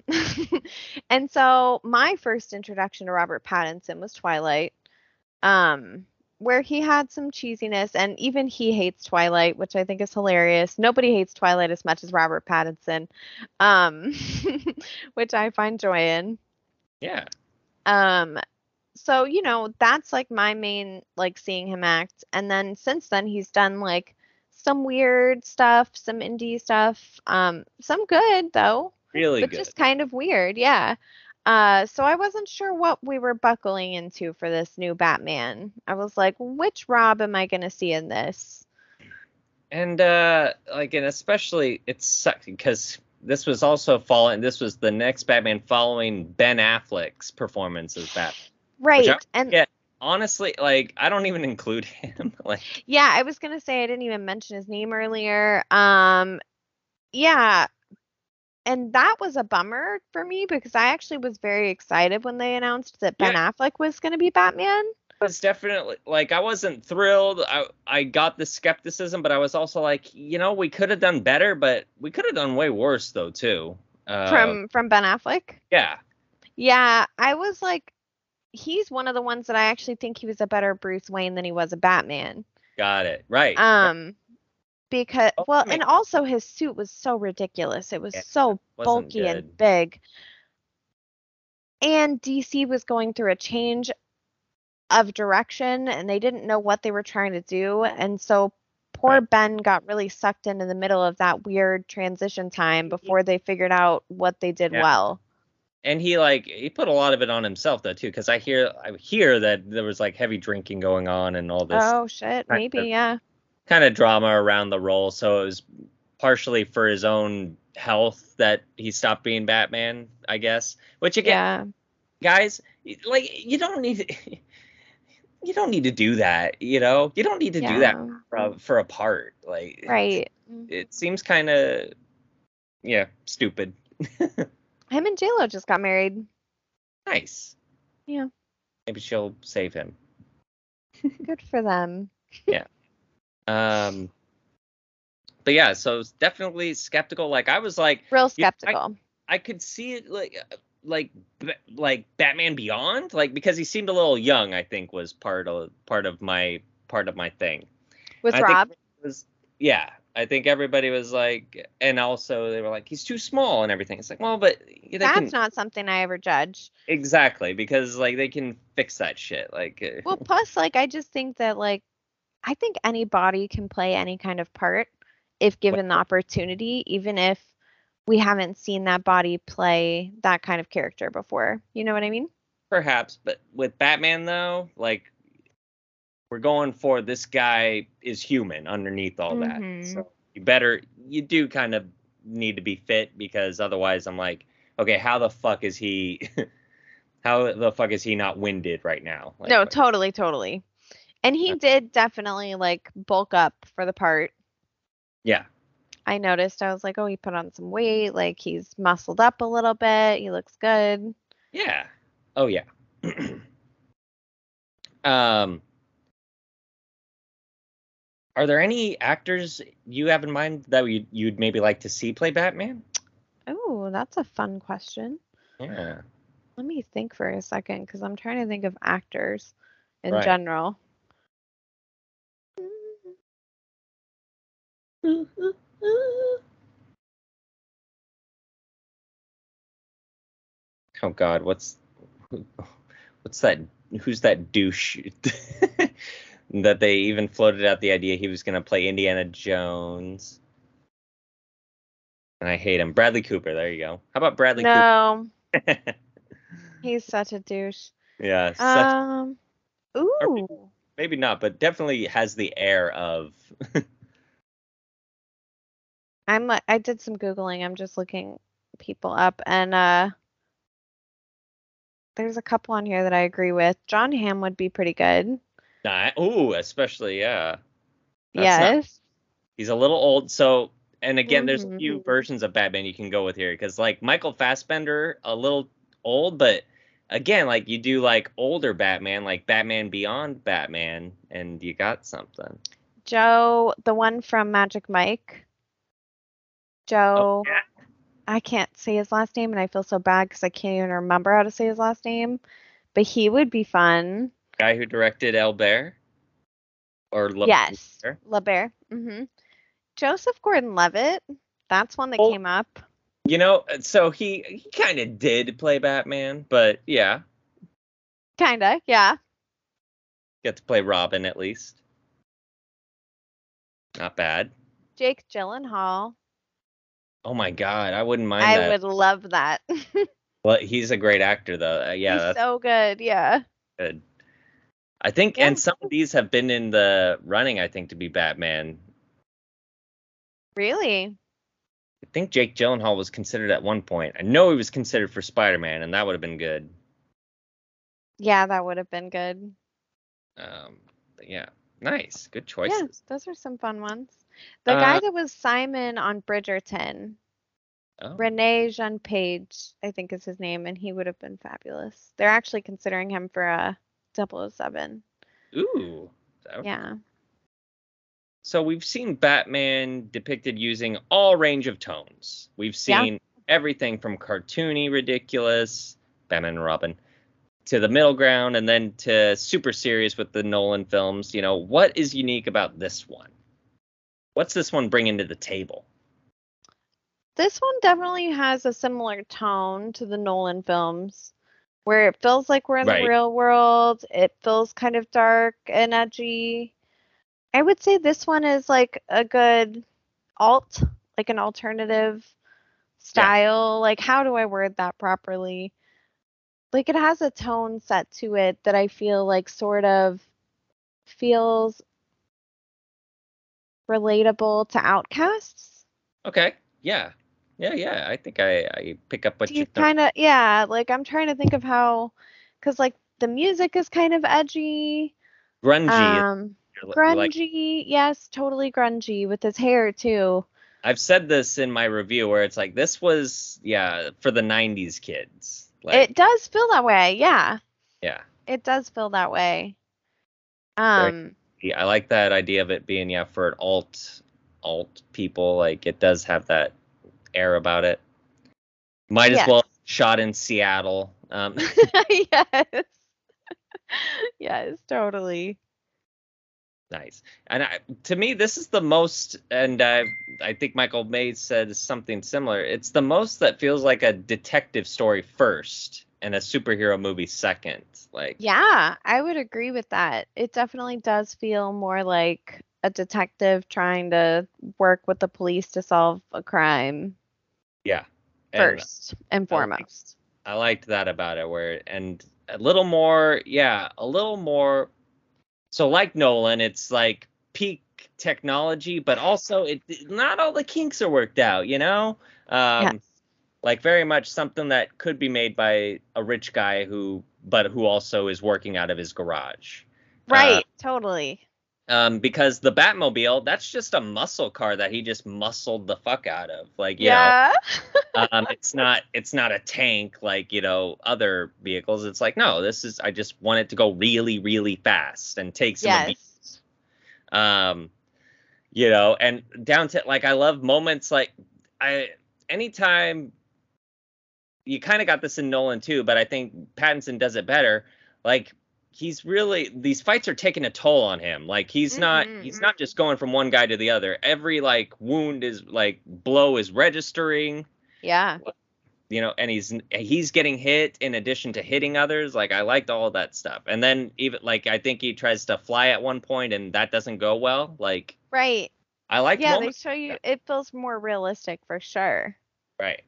and so my first introduction to Robert Pattinson was Twilight. Um where he had some cheesiness and even he hates Twilight, which I think is hilarious. Nobody hates Twilight as much as Robert Pattinson. Um which I find joy in. Yeah. Um so you know, that's like my main like seeing him act. And then since then he's done like some weird stuff, some indie stuff, um some good though, Really but good. just kind of weird. Yeah. Uh so I wasn't sure what we were buckling into for this new Batman. I was like, which Rob am I going to see in this? and uh like and especially it sucked because this was also following this was the next batman following ben affleck's performance as batman Right. And yeah. honestly like i don't even include him like Yeah, I was gonna say I didn't even mention his name earlier. Um, yeah, and that was a bummer for me because I actually was very excited when they announced that Ben Yeah. Affleck was going to be Batman. It was definitely like I wasn't thrilled. I I got the skepticism, but I was also like, you know, we could have done better, but we could have done way worse though too. Uh, from from Ben Affleck. yeah, Yeah, I was like, he's one of the ones that I actually think he was a better Bruce Wayne than he was a Batman. got it right. Um, because Oh, well, and also his suit was so ridiculous. It was Yeah, so bulky good. and big. And DC was going through a change of direction, and they didn't know what they were trying to do, and so. Poor Right. Ben got really sucked into the middle of that weird transition time before they figured out what they did Yeah. well. and he like he put a lot of it on himself though too, because I hear I hear that there was like heavy drinking going on and all this Oh shit, maybe of- yeah. Kind of drama around the role. So it was partially for his own health that he stopped being Batman, I guess. Which again, Yeah. guys, like you don't need to, you don't need to do that, you know? You don't need to do that for a, for a part. Like Right. It seems kind of yeah, stupid. Him and JLo just got married. nice. Yeah. Maybe she'll save him. Good for them. Um but yeah, so it's definitely skeptical. Like I was like Real Yeah, I- skeptical. I could see it like uh, like like Batman Beyond, like because he seemed a little young. I think was part of part of my part of my thing. With I Rob. was yeah. I think everybody was like, and also they were like, he's too small and everything. It's like, well, but That's can not something I ever judge. exactly because like they can fix that shit. Like, uh, Well, plus, like, I just think that, like, I think anybody can play any kind of part if given the opportunity, even if we haven't seen that body play that kind of character before. You know what I mean? perhaps, but with Batman though, like we're going for this guy is human underneath all that. Mhm. So you better you do kind of need to be fit because otherwise I'm like, okay, how the fuck is he how the fuck is he not winded right now? Like, no, totally, totally. And he did definitely, like, bulk up for the part. yeah. I noticed. I was like, oh, he put on some weight. Like, he's muscled up a little bit. He looks good. Yeah. Oh yeah. um Are there any actors you have in mind that you'd, you'd maybe like to see play Batman? Oh, that's a fun question. Yeah. Let me think for a second because I'm trying to think of actors in Right. general. Oh God, what's what's that? Who's that douche that they even floated out the idea he was going to play Indiana Jones? And I hate him. Bradley Cooper. There you go. How about Bradley No, Cooper? he's such a douche. yeah, such, Um, ooh, maybe not, but definitely has the air of. I'm I did some googling. I'm just looking people up, and uh, there's a couple on here that I agree with. John Hamm would be pretty good. Nah, ooh, especially yeah. That's not- yes. He's a little old, so and again, there's a few Mhm. versions of Batman you can go with here because like Michael Fassbender, a little old, but again, like you do like older Batman, like Batman Beyond Batman, and you got something. Joe, the one from Magic Mike. Joe. Oh, yeah. I can't say his last name, and I feel so bad because I can't even remember how to say his last name. But he would be fun. Guy who directed El Bear, or Le- yes, Bear? LeBear. hmm Joseph Gordon-Levitt. That's one that came up. You know, so he he kind of did play Batman, but yeah, Kinda, yeah. get to play Robin at least. Not bad. Jake Gyllenhaal. Oh my God, I wouldn't mind I that. would love that. Well, he's a great actor though. Uh, yeah, He's so good. Yeah. good. I think, Yeah. and some of these have been in the running. I think to be Batman. Really? I think Jake Gyllenhaal was considered at one point. I know he was considered for Spider Man, and that would have been good. Yeah, that would have been good. Um, yeah, nice, good Yeah, choices. those are some fun ones. The guy Uh, that was Simon on Bridgerton. Oh. Regé-Jean Page, I think is his name, and he would have been fabulous. They're actually considering him for a 007. Ooh. Yeah. So we've seen Batman depicted using all range of tones. We've Yeah. seen everything from cartoony, ridiculous, Batman and Robin, to the middle ground, and then to super serious with the Nolan films. You know, what is unique about this one? What's this one bringing to the table? This one definitely has a similar tone to the Nolan films, where it feels like we're in Right. the real world. It feels kind of dark and edgy. I would say this one is like a good alt, like an alternative style. Like, how do I word that properly? Like, it has a tone set to it that I feel like sort of feels relatable to outcasts. Okay. Yeah. Yeah, yeah. I think I, I pick up what Do you're you kind of yeah like i'm trying to think of how because like the music is kind of edgy Grungy. um grungy like- yes totally grungy with his hair too I've said this in my review where it's like this was yeah for the '90s kids. Like, it does feel that way yeah yeah. it does feel that way um I like that idea of it being yeah for an alt alt people. Like it does have that air about it. Might as well shot in Seattle. Um, yes yes totally nice. And I, to me, this is the most, and I I think Michael May said something similar. It's the most that feels like a detective story first and a superhero movie second. Like yeah i would agree with that it definitely does feel more like a detective trying to work with the police to solve a crime yeah. And first and I like- foremost. I liked that about it where and a little more yeah a little more so like Nolan it's like peak technology but also it not all the kinks are worked out you know um Yes. Like very much something that could be made by a rich guy who but who also is working out of his garage Right, totally. um because the Batmobile that's just a muscle car that he just muscled the fuck out of like you know Yeah. um, it's not it's not a tank like you know other vehicles. It's like no, this is I just want it to go really really fast and take some yes. Um, you know, and down to like I love moments like I anytime you kind of got this in Nolan too, but I think Pattinson does it better. Like he's really these fights are taking a toll on him. Like he's not Mhm, he's not just going from one guy to the other. Every like wound is like blow is registering Yeah. you know and he's he's getting hit in addition to hitting others like i liked all that stuff and then even like i think he tries to fly at one point and that doesn't go well like Right. i like Yeah, they show you it feels more realistic for sure. right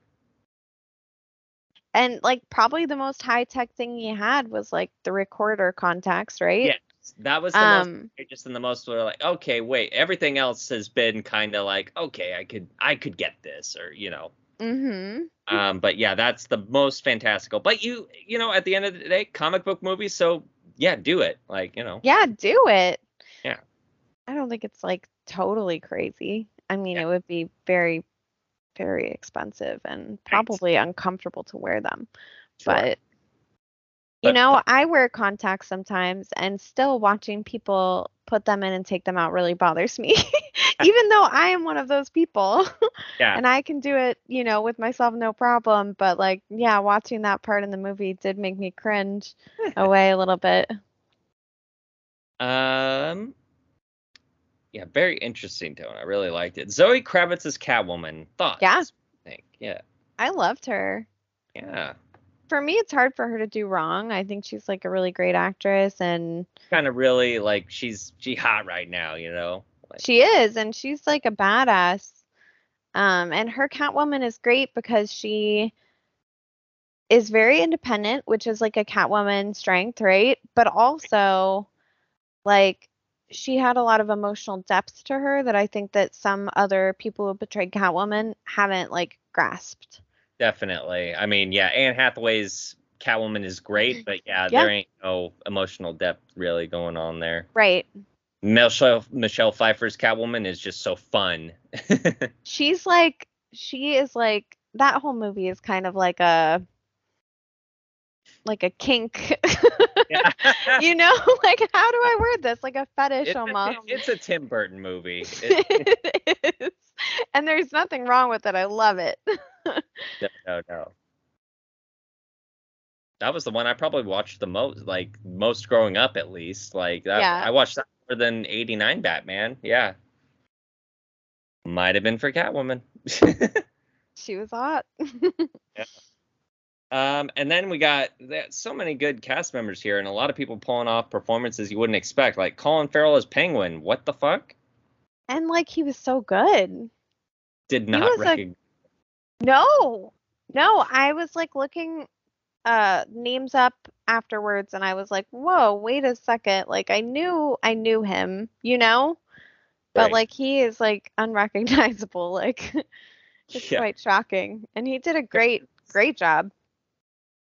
And like probably the most high tech thing he had was like the recorder contacts, right? Yeah, that was the most Um just in the most were like okay wait everything else has been kind of like okay i could i could get this or you know mhm. um but yeah that's the most fantastical but you you know at the end of the day comic book movies so yeah do it like you know Yeah, do it. Yeah. I don't think it's like totally crazy. I mean, Yeah. it would be very very expensive and probably uncomfortable to wear them. Sure. But But- you know, I wear contacts sometimes and still watching people put them in and take them out really bothers me. Even though I am one of those people yeah and I can do it, you know, with myself no problem, but like yeah, watching that part in the movie did make me cringe away a little bit. Um. Yeah, very interesting tone. I really liked it. Zoe Kravitz's Catwoman. Thoughts? Yeah. I think. Yeah. I loved her. Yeah. For me it's hard for her to do wrong. I think she's like a really great actress and Kind of really like she's she hot right now. You know. Like, She is, and she's like a badass. Um, and her Catwoman is great because she is very independent, which is like a Catwoman strength, right? But also, like, she had a lot of emotional depth to her that I think that some other people who portrayed Catwoman haven't like grasped. definitely. I mean, yeah. Anne Hathaway's Catwoman is great, mm-hmm. but yeah, Yeah. there ain't no emotional depth really going on there. Right. Michelle Michelle Pfeiffer's Catwoman is just so fun. She's like, she is like that whole movie is kind of like a like a kink. Yeah. you know, like how do I word this? Like a fetish almost. It's a Tim Burton movie. It, it is. And there's nothing wrong with it. I love it. no, no, no. That was the one I probably watched the most, like most growing up, at least. Like that, Yeah. I watched that more than '89 Batman. Yeah, might have been for Catwoman. she was hot. Um, and then we got that, so many good cast members here, and a lot of people pulling off performances you wouldn't expect. Like Colin Farrell as Penguin. What the fuck? and like he was so good. Did not a- recognize. No. No, I was like looking uh names up afterwards and I was like, "Whoa, wait a second. Like I knew I knew him, you know? But Right. like he is like unrecognizable. Like it's Yeah. quite shocking. And he did a great great job.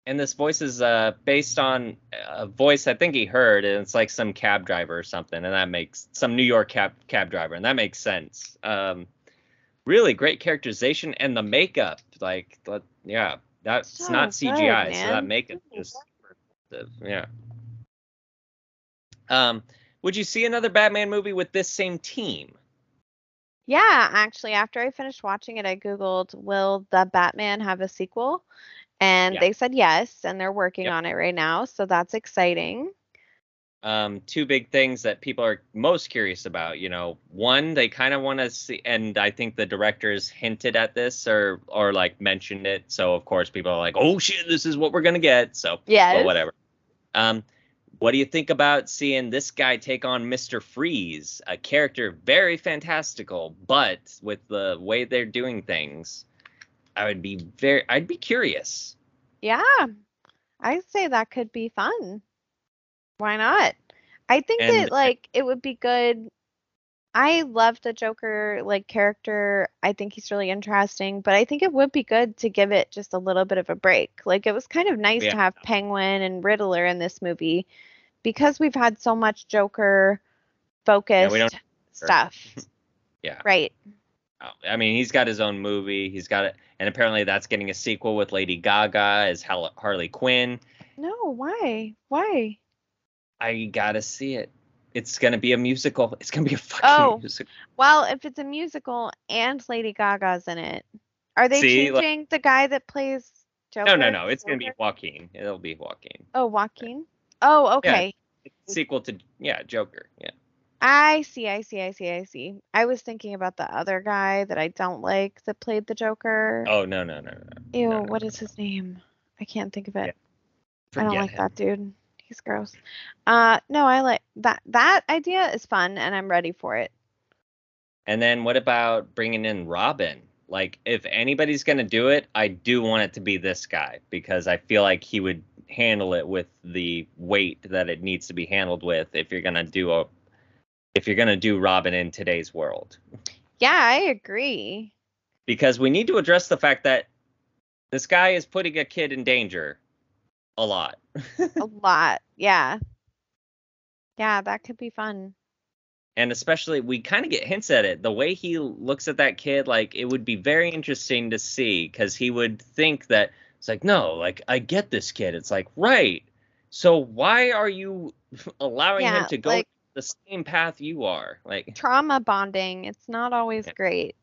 And this voice is uh, based on a voice I think he heard, and it's like some cab driver or something, and that makes some New York cab cab driver, and that makes sense. Um, really great characterization and the makeup, like, the- yeah, that's So not good, CGI, so that makeup just, yeah. Um, would you see another Batman movie with this same team? Yeah, actually, after I finished watching it, I Googled, will the Batman have a sequel? And Yeah. they said yes, and they're working Yep. on it right now. So that's exciting. um, two big things that people are most curious about. You know, one, they kind of want to see, and I think the directors hinted at this or or like mentioned it. So of course, people are like, "Oh shit, this is what we're gonna get." So, yeah, well, whatever. Um, what do you think about seeing this guy take on Mister Freeze, a character very fantastical, but with the way they're doing things, I would be very, I'd be curious. Yeah, I'd say that could be fun. Why not? I think And- that like it would be good. I love the Joker like character. I think he's really interesting, but I think it would be good to give it just a little bit of a break. Like it was kind of nice Yeah. to have Penguin and Riddler in this movie because we've had so much Joker focused don't- stuff. Yeah. Right. I mean, he's got his own movie. He's got it, and apparently that's getting a sequel with Lady Gaga as Harley Quinn. No, why? Why? I gotta see it. It's gonna be a musical. It's gonna be a fucking Oh. musical. Well, if it's a musical and Lady Gaga's in it, are they See, like- changing the guy that plays Joker? No, no, no. It's gonna be? Joaquin. It'll be Joaquin. Oh, Joaquin. Oh, okay. A sequel to yeah, Joker. Yeah. I see, I see, I see, I see. I was thinking about the other guy that I don't like that played the Joker. Oh no, no, no, no. Ew, no, no. what is his name? I can't think of it. I don't like him. that dude. He's gross. Uh, no, I like that. That idea is fun, and I'm ready for it. And then what about bringing in Robin? Like, if anybody's gonna do it, I do want it to be this guy because I feel like he would handle it with the weight that it needs to be handled with. If you're gonna do a, if you're gonna do Robin in today's world, Yeah, I agree. because we need to address the fact that this guy is putting a kid in danger a lot. A lot. Yeah. Yeah, that could be fun. and especially we kind of get hints at it the way he looks at that kid like it would be very interesting to see because he would think that it's like no like i get this kid it's like right so why are you allowing him to go like- the same path you are like Trauma bonding. It's not always Yeah. great.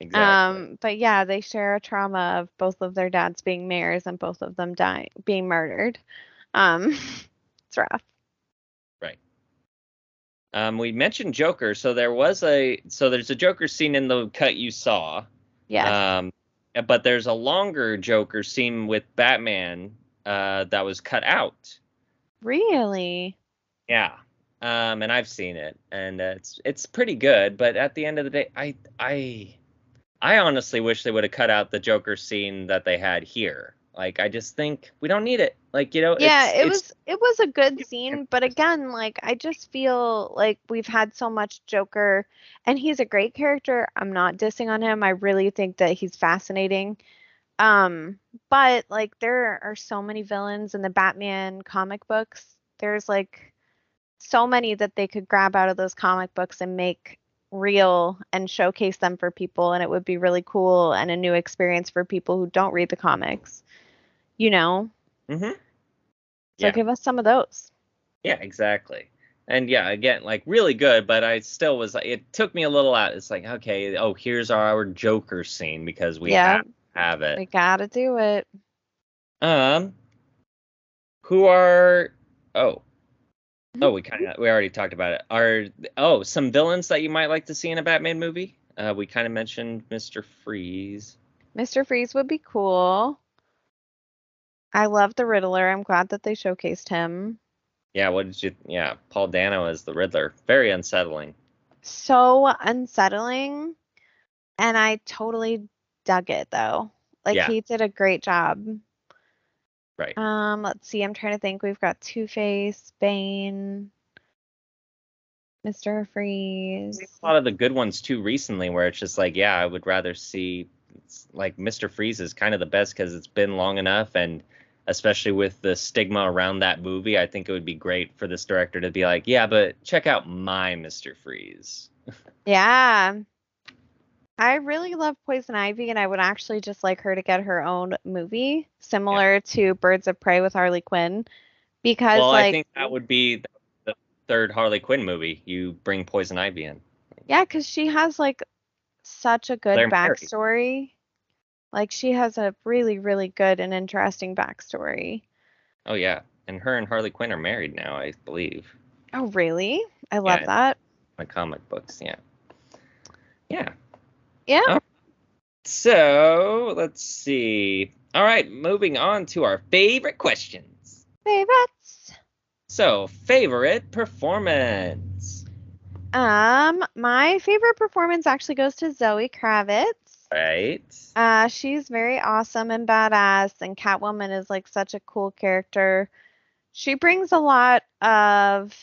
exactly Um, but yeah, they share a trauma of both of their dads being mayors and both of them dying, being murdered. Um, it's rough. Right. Um we mentioned joker so there was a so there's a joker scene in the cut you saw Yeah. Um, but there's a longer Joker scene with Batman uh, that was cut out. really? Yeah. Um, and I've seen it, and uh, it's it's pretty good. But at the end of the day, I I I honestly wish they would have cut out the Joker scene that they had here. Like, I just think we don't need it. Like, you know, Yeah, it's, it was it was a good scene, but again, like I just feel like we've had so much Joker and he's a great character. I'm not dissing on him. I really think that he's fascinating. Um, but like there are so many villains in the Batman comic books. There's like so many that they could grab out of those comic books and make real and showcase them for people and it would be really cool and a new experience for people who don't read the comics. You know? Mm-hmm. So Yeah. give us some of those. Yeah, exactly. And yeah, again, like really good, but I still was like, it took me a little out. It's like, okay, oh, here's our Joker scene because we Yeah. have, have it. We gotta do it. Um, who are? Oh, oh, we kind of we already talked about it. Are oh some villains that you might like to see in a Batman movie? Uh, we kind of mentioned Mister Freeze. Mr. Freeze would be cool. I love the Riddler. I'm glad that they showcased him. Yeah, what did you? Yeah, Paul Dano as the Riddler. Very unsettling. So unsettling. And I totally dug it though. Like Yeah. he did a great job. Right. Um, let's see. I'm trying to think. We've got Two Face, Bane, Mr. Freeze. a lot of the good ones too recently where it's just like yeah i would rather see it's like mr freeze is kind of the best because it's been long enough and especially with the stigma around that movie i think it would be great for this director to be like yeah but check out my mr freeze Yeah. I really love Poison Ivy, and I would actually just like her to get her own movie, similar to Birds of Prey with Harley Quinn, because well like i think that would be the third harley quinn movie you bring poison ivy in Yeah, because she has like such a good married. backstory. Like she has a really, really good and interesting backstory. oh yeah and her and harley quinn are married now i believe Oh, really? I love Yeah. that. my comic books yeah yeah Yeah. Oh. So let's see. All right, moving on to our favorite questions. Favorites. So, favorite performance. Um, my favorite performance actually goes to Zoe Kravitz. Right. Uh, she's very awesome and badass, and Catwoman is like such a cool character. She brings a lot of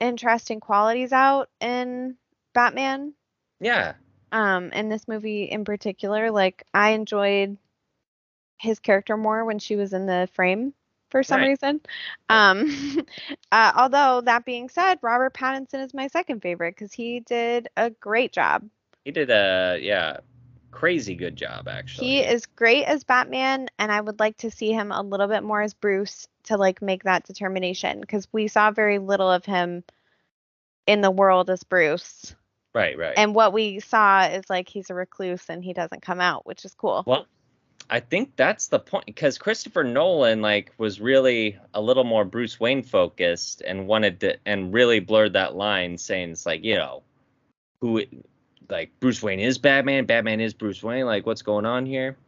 interesting qualities out in Batman. Yeah. um and this movie in particular like i enjoyed his character more when she was in the frame for some Right. reason um uh, although that being said robert pattinson is my second favorite because he did a great job He did a yeah, crazy good job actually. he is great as batman and i would like to see him a little bit more as bruce to like make that determination because we saw very little of him in the world as bruce right, right. and what we saw is like he's a recluse and he doesn't come out which is cool well, I think that's the point because Christopher Nolan like was really a little more Bruce Wayne focused and wanted to and really blurred that line saying it's like, you know, who like Bruce Wayne is Batman, Batman is Bruce Wayne, like what's going on here?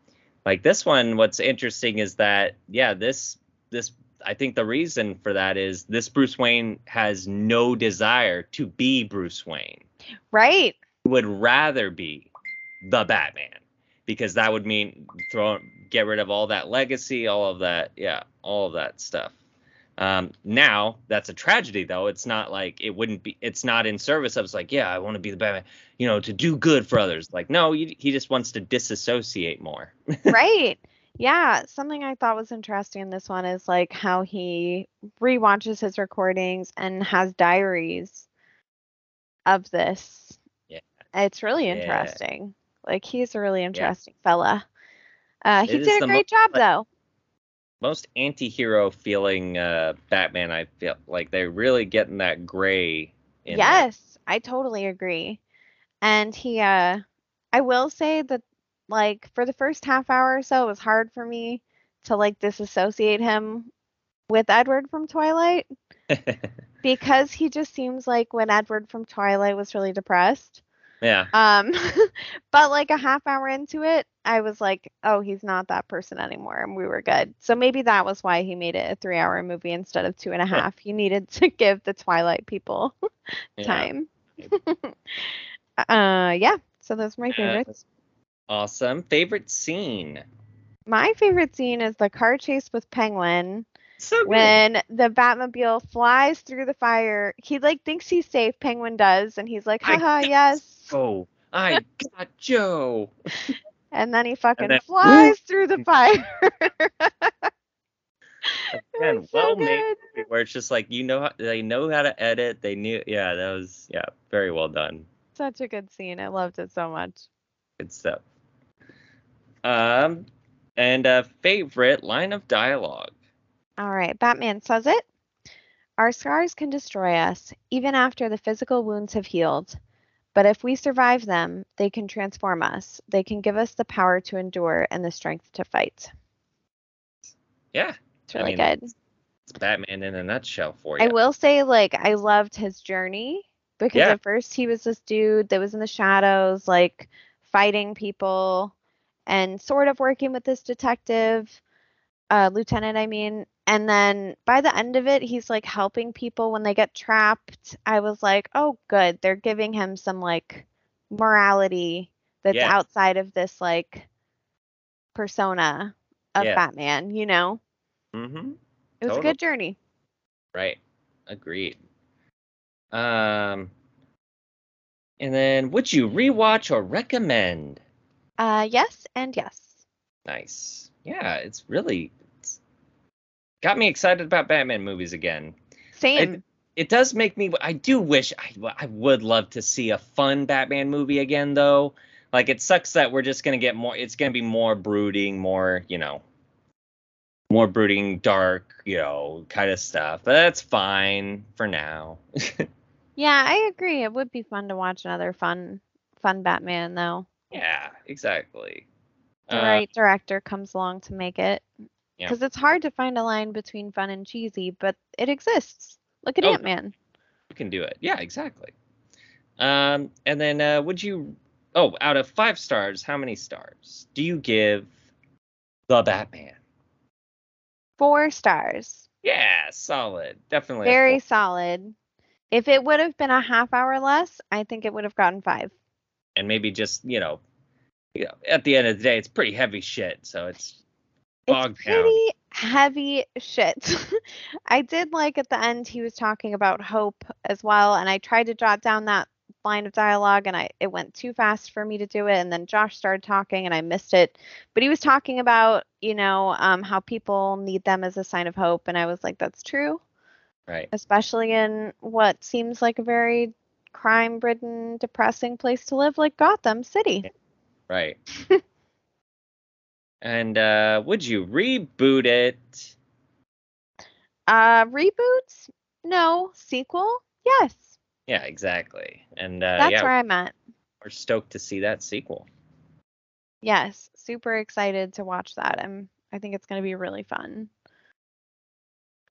Like this one what's interesting is that yeah, this this I think the reason for that is this Bruce Wayne has no desire to be Bruce Wayne. Right would rather be the Batman because that would mean throw get rid of all that legacy, all of that, yeah, all of that stuff. Um, now that's a tragedy though. It's not like it wouldn't be. It's not in service of. It's like yeah, I want to be the Batman, you know, to do good for others. Like no, he, he just wants to disassociate more. right. Yeah, something I thought was interesting in this one is like how he rewatches his recordings and has diaries of this. Yeah. It's really Yeah. interesting. Like he's a really interesting fella. Uh, he It did a great job like- though. Most anti-hero feeling uh, Batman, I feel like they're really getting that gray. Yes, I totally agree. And he uh I will say that like for the first half hour or so it was hard for me to like disassociate him with Edward from Twilight because he just seems like when Edward from Twilight was really depressed. yeah. Um but like a half hour into it, I was like, oh, he's not that person anymore and we were good. So maybe that was why he made it a 3-hour movie instead of two and a half. He needed to give the Twilight people yeah. time. uh yeah, so those are my favorites. Awesome. Favorite scene. My favorite scene is the car chase with Penguin So good. when the Batmobile flies through the fire. He like thinks he's safe, Penguin does, and he's like, haha, yes. Oh, I got Joe. And then he fucking then- flies through the fire. Again, so well made. good. Where it's just like you know how- they know how to edit. They knew. Yeah, that was yeah very well done. Such a good scene. I loved it so much. Good stuff. Um, and a favorite line of dialogue. All right, Batman says it. Our scars can destroy us, even after the physical wounds have healed. But if we survive them, they can transform us. They can give us the power to endure and the strength to fight. Yeah, It's I really mean, good. it's Batman in a nutshell for you. I will say, like, I loved his journey because Yeah. at first he was this dude that was in the shadows, like fighting people and sort of working with this detective, uh, lieutenant, I mean. And then by the end of it, he's like helping people when they get trapped. I was like, oh, good. They're giving him some like morality that's Yeah. outside of this like persona of Yeah. Batman, you know? Mm-hmm. It was a good journey. Right. Agreed. Um, and then would you rewatch or recommend? Uh, yes and yes. Nice. Yeah, it's really got me excited about Batman movies again. Same. It does make me. I do wish I, I would love to see a fun Batman movie again, though. Like it sucks that we're just gonna get more. It's gonna be more brooding, more you know, more brooding, dark, you know, kind of stuff. But that's fine for now. Yeah, I agree. It would be fun to watch another fun, fun Batman though. yeah, exactly. The Uh, right director comes along to make it. Yeah. Because it's hard to find a line between fun and cheesy, but it exists. Look at Oh. Ant Man. You can do it. Yeah, exactly. Um, and then uh, would you? Oh, out of five stars, how many stars do you give the Batman? Four stars. Yeah, solid. Definitely. Very solid. If it would have been a half hour less, I think it would have gotten five. and maybe just you know, you know, at the end of the day, it's pretty heavy shit. So it's bogged It's down. pretty heavy shit. I did like at the end he was talking about hope as well, and I tried to jot down that line of dialogue and I it went too fast for me to do it and then Josh started talking and I missed it. But he was talking about, you know, um, how people need them as a sign of hope and I was like, that's true, Right. especially in what seems like a very crime ridden, depressing place to live like Gotham City. Right. and uh, would you reboot it? Uh reboots? No. Sequel? Yes. Yeah, exactly. And uh, That's yeah, where I'm at. we're stoked to see that sequel. Yes, super excited to watch that. I'm I think it's going to be really fun.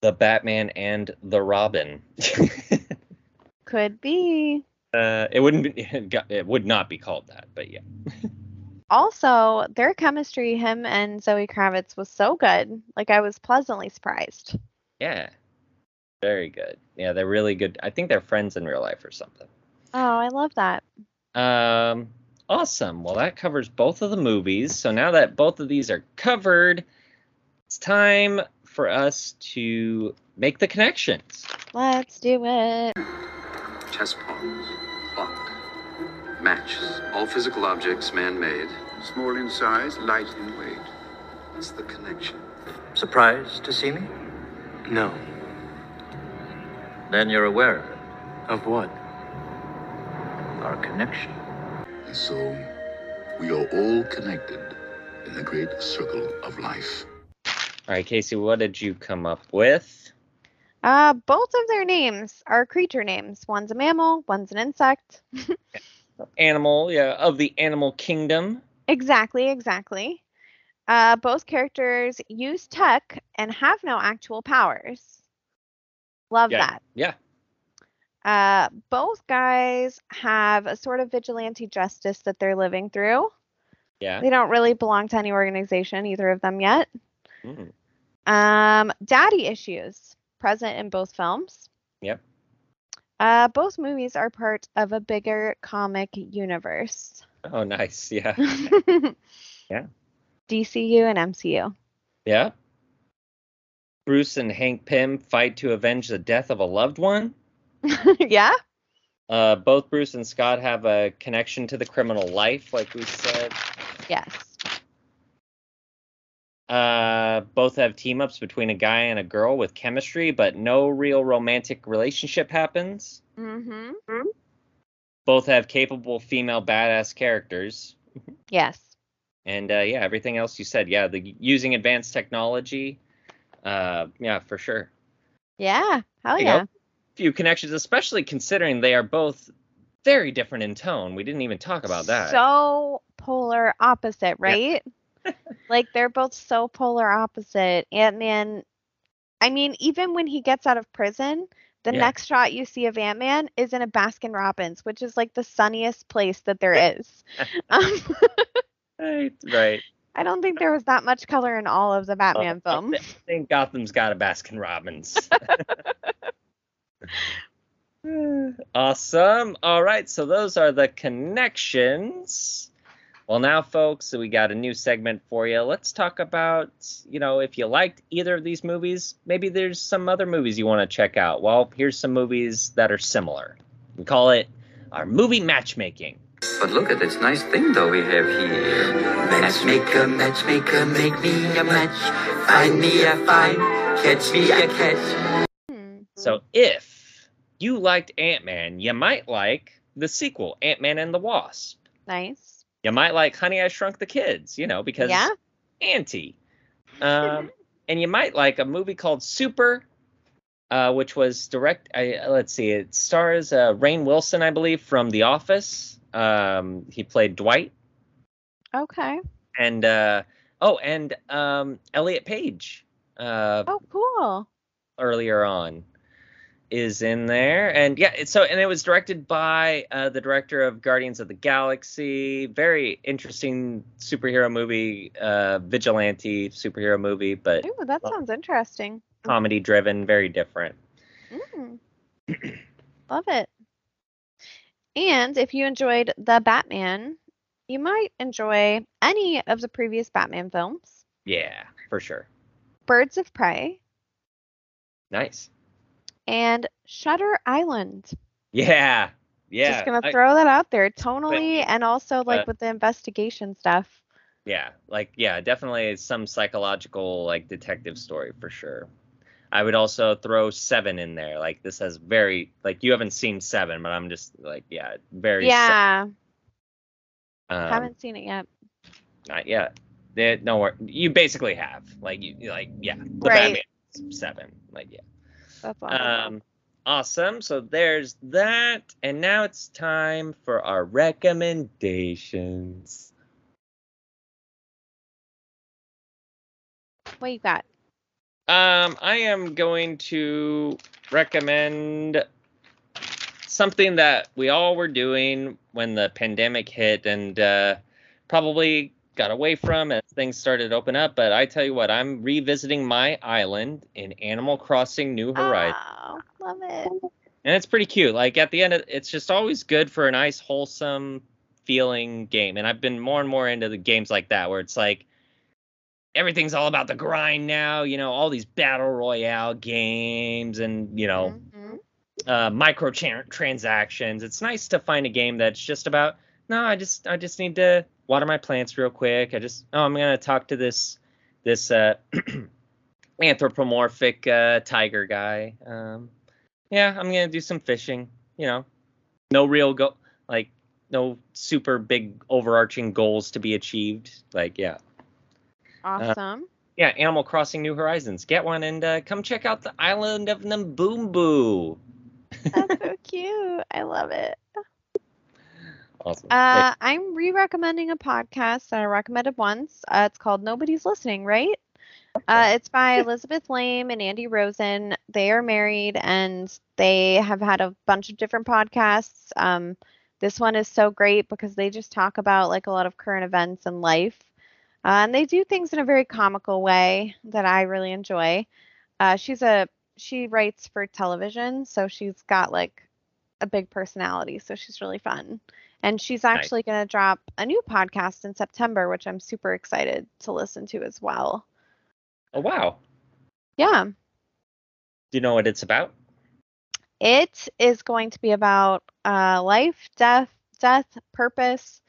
The Batman and the Robin. Could be. uh, it wouldn't be. It would not be called that, but yeah. Also, their chemistry, him and Zoe Kravitz, was so good. Like I was pleasantly surprised. Yeah. Very good. Yeah, they're really good. I think they're friends in real life or something. Oh, I love that. Um, awesome. Well, that covers both of the movies. So now that both of these are covered, it's time for us to make the connections. Let's do it. Chess pawns, clock, matches, all physical objects man-made. Small in size, light in weight. What's the connection? Surprised to see me? No. Then you're aware of it. Of what? Our connection. And so, we are all connected in the great circle of life. All right, KC, what did you come up with? Uh, both of their names are creature names. One's a mammal, one's an insect. Animal, yeah, of the animal kingdom. Exactly, exactly. Uh, both characters use tech and have no actual powers. Love Yeah. that. Yeah. Uh, both guys have a sort of vigilante justice that they're living through. Yeah. They don't really belong to any organization, either of them yet. Mm, Um, daddy issues present in both films. Yep. Uh, both movies are part of a bigger comic universe. Oh, nice. Yeah. Yeah. DCU and MCU. Yeah. Bruce and Hank Pym fight to avenge the death of a loved one. yeah. Uh, both Bruce and Scott have a connection to the criminal life, like we said. Yes. Uh, both have team ups between a guy and a girl with chemistry, but no real romantic relationship happens. Mm-hmm. Both have capable female badass characters. Yes. And uh, yeah, everything else you said, yeah, the using advanced technology, uh, yeah, for sure. Yeah. Hell You yeah. know, few connections, especially considering they are both very different in tone. We didn't even talk about that. So polar opposite, right? Like they're both so polar opposite. Ant Man, I mean, even when he gets out of prison, the Yeah. next shot you see of Ant Man is in a Baskin Robbins, which is like the sunniest place that there is. um, right, right. I don't think there was that much color in all of the Batman I films. thi- I think Gotham's got a Baskin Robbins. awesome. All right, so those are the connections. Well, now, folks, we got a new segment for you. Let's talk about, you know, if you liked either of these movies, maybe there's some other movies you want to check out. Well, here's some movies that are similar. We call it our movie matchmaking. But look at this nice thing though we have here. Matchmaker, matchmaker, make me a match. Find me a find, catch me a catch. Hmm. So if you liked Ant Man, you might like the sequel, Ant Man and the Wasp. Nice. You might like Honey I Shrunk the Kids, you know, because Yeah. Auntie. Um, and you might like a movie called Super, uh, which was direct. I, let's see, it stars uh, Rainn Wilson, I believe, from The Office. Um, he played Dwight, Okay. and uh, oh, and um, Elliot Page. Uh, Oh, cool. earlier on is in there. And yeah it's so and it was directed by uh, the director of guardians of the galaxy. Very interesting superhero movie uh vigilante superhero movie but Ooh, that Well- sounds interesting. comedy driven very different. Mm. Love it. And if you enjoyed The Batman, you might enjoy any of the previous Batman films. Yeah for sure. Birds of Prey. Nice and Shutter Island. yeah yeah Just going to I- throw that out there tonally and also like but- with the investigation stuff. yeah like yeah definitely some psychological like detective story for sure i would also throw seven in there like this has very like you haven't seen seven but i'm just like yeah very Yeah, um, haven't seen it yet. not yet They- no you basically have like you you- like yeah the Right. batman seven like yeah That's awesome. um awesome so there's that and now it's time for our recommendations what you got? Um, I am going to recommend something that we all were doing when the pandemic hit and uh, probably got away from as things started to open up. But I tell you what, I'm revisiting my island in Animal Crossing New Horizons. Oh, love it. And it's pretty cute. Like at the end, of, it's just always good for a nice, wholesome feeling game. And I've been more and more into the games like that, where it's like everything's all about the grind now. You know, all these battle royale games, and you know, Mhm. uh, micro transactions. It's nice to find a game that's just about no, I just I just need to water my plants real quick. I just oh I'm gonna talk to this this uh, anthropomorphic uh, tiger guy. Um, yeah, I'm gonna do some fishing. You know, no real go like no super big overarching goals to be achieved. Like yeah. Awesome. Yeah, Animal Crossing New Horizons. Get one and uh, come check out the island of Namboombo. That's so cute. I love it. Awesome. Uh, I'm re-recommending a podcast that I recommended once. Uh, it's called Nobody's Listening, right? Uh, it's by Elizabeth Laime and Andy Rosen. They are married and they have had a bunch of different podcasts. Um, this one is so great because they just talk about like a lot of current events in life. Uh, and they do things in a very comical way that I really enjoy. Uh, she's a she writes for television, so she's got like a big personality, so she's really fun. And she's Nice. actually going to drop a new podcast in September, which I'm super excited to listen to as well. oh wow. Yeah, Do you know what it's about? it is going to be about uh, life, death, death, purpose.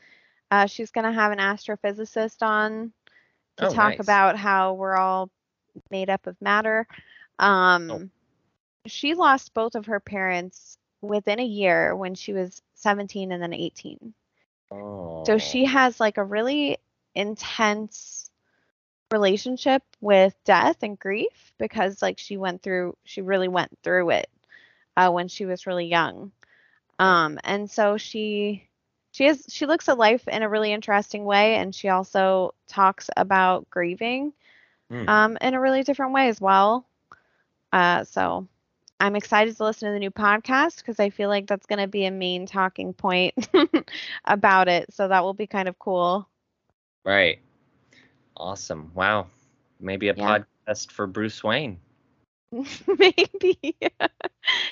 Uh, she's going to have an astrophysicist on to Oh, talk nice. about how we're all made up of matter. Um, Oh. She lost both of her parents within a year when she was 17 and then 18. Oh. So she has like a really intense relationship with death and grief because like she went through she really went through it uh, when she was really young. Um and so she she has she looks at life in a really interesting way and she also talks about grieving Hmm. um in a really different way as well. Uh so I'm excited to listen to the new podcast because I feel like that's going to be a main talking point about it. So that will be kind of cool. Right. Awesome. Wow. Maybe a Yeah. podcast for Bruce Wayne. Maybe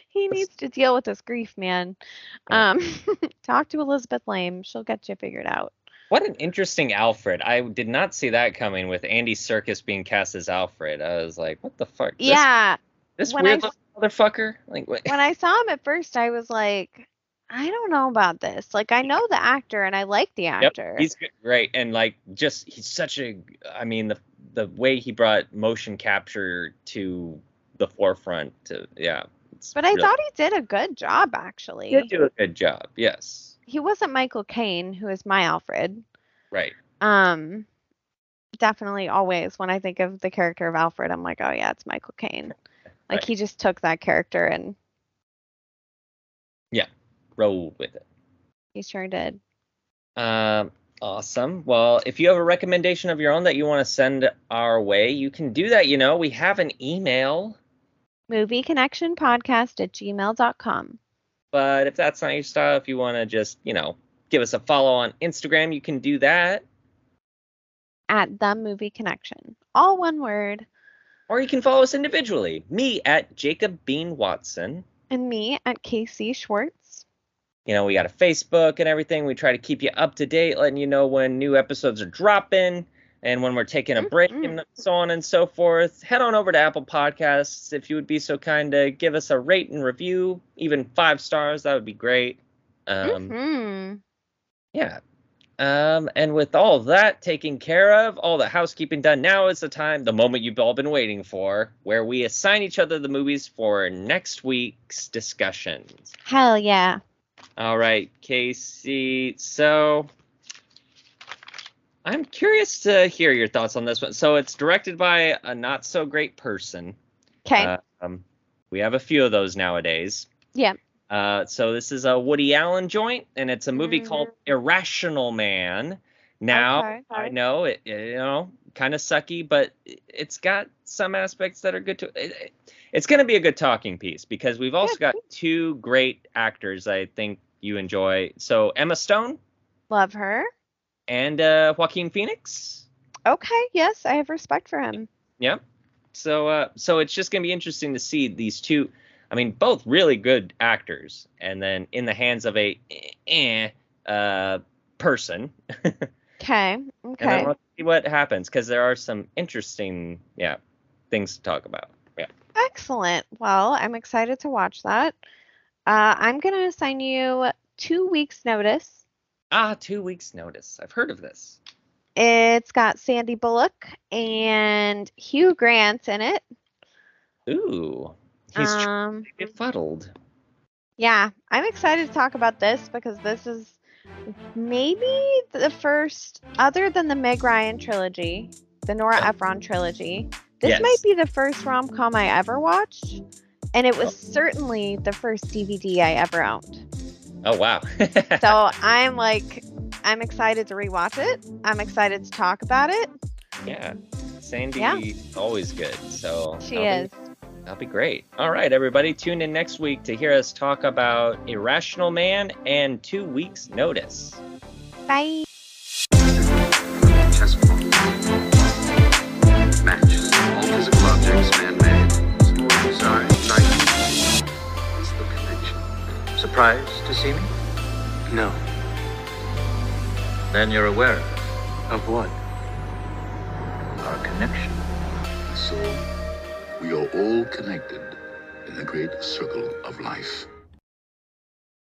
he needs to deal with this grief, man. Um, talk to Elizabeth Laime; she'll get you figured out. What an interesting Alfred. I did not see that coming with Andy Serkis being cast as Alfred. I was like, what the fuck? This- yeah, This, when weird I- motherfucker? Like, what? when I saw him at first, I was like, I don't know about this. Like, I know the actor and I like the actor. Yep, he's good, great, and like just he's such a. I mean the the way he brought motion capture to the forefront. To yeah, but I thought he did a good job, actually. he did do a good job. Yes, He wasn't Michael Caine, who is my Alfred. right. Um, definitely always when I think of the character of Alfred, I'm like, oh yeah, it's Michael Caine. Like Right. he just took that character and yeah, Roll with it. he sure did. Um, awesome. Well, if you have a recommendation of your own that you want to send our way, you can do that. You know, we have an email, Movie Connection Podcast at gmail.com. but if that's not your style, if you want to just, you know, give us a follow on Instagram, you can do that. At the Movie Connection. All one word. Or you can follow us individually. Me at Jacob Bean Watson. And me at KC Schwartz. You know, we got a Facebook and everything. We try to keep you up to date, letting you know when new episodes are dropping and when we're taking a break Mhm. and so on and so forth. Head on over to Apple Podcasts if you would be so kind to give us a rate and review, even five stars. That would be great. Um, hmm Yeah. Um, and with all of that taken care of, all the housekeeping done, now is the time, the moment you've all been waiting for, where we assign each other the movies for next week's discussions. Hell yeah. All right, KC. So I'm curious to hear your thoughts on this one. So it's directed by a not so great person. Okay. Uh, um, we have a few of those nowadays. Yeah. Uh, so this is a Woody Allen joint, and it's a movie Mhm. called Irrational Man. Now Okay, I know it, you know, kind of sucky, but it- it's got some aspects that are good to. It, it- it's going to be a good talking piece because we've also got two great actors I think you enjoy. So Emma Stone Love her. and uh, Joaquin Phoenix. Okay. Yes, I have respect for him. Yep. So uh so it's just gonna be interesting to see these two I mean both really good actors and then in the hands of a eh, uh person. Okay. And Okay. see what happens because there are some interesting yeah things to talk about. Yeah. Excellent. Well, I'm excited to watch that. Uh, I'm going to assign you two weeks' notice. Ah, two weeks notice. I've heard of this. It's got Sandy Bullock and Hugh Grant in it. Ooh. He's Um, to get fuddled. yeah, I'm excited to talk about this because this is maybe the first, other than the Meg Ryan trilogy, the Nora Ephron trilogy. This Yes. might be the first rom com I ever watched, and it was certainly the first DVD I ever owned. Oh wow. So I'm like, I'm excited to rewatch it. I'm excited to talk about it. yeah. Sandy Yeah. always good. So She is. That'll be great. All right, everybody, tune in next week to hear us talk about Irrational Man and Two Weeks Notice. Bye. Chess. Matches. All physical objects man-made. Small in size, What's the connection? Surprised to see me? No. Then you're aware Of what? our connection. So, we are all connected in the great circle of life.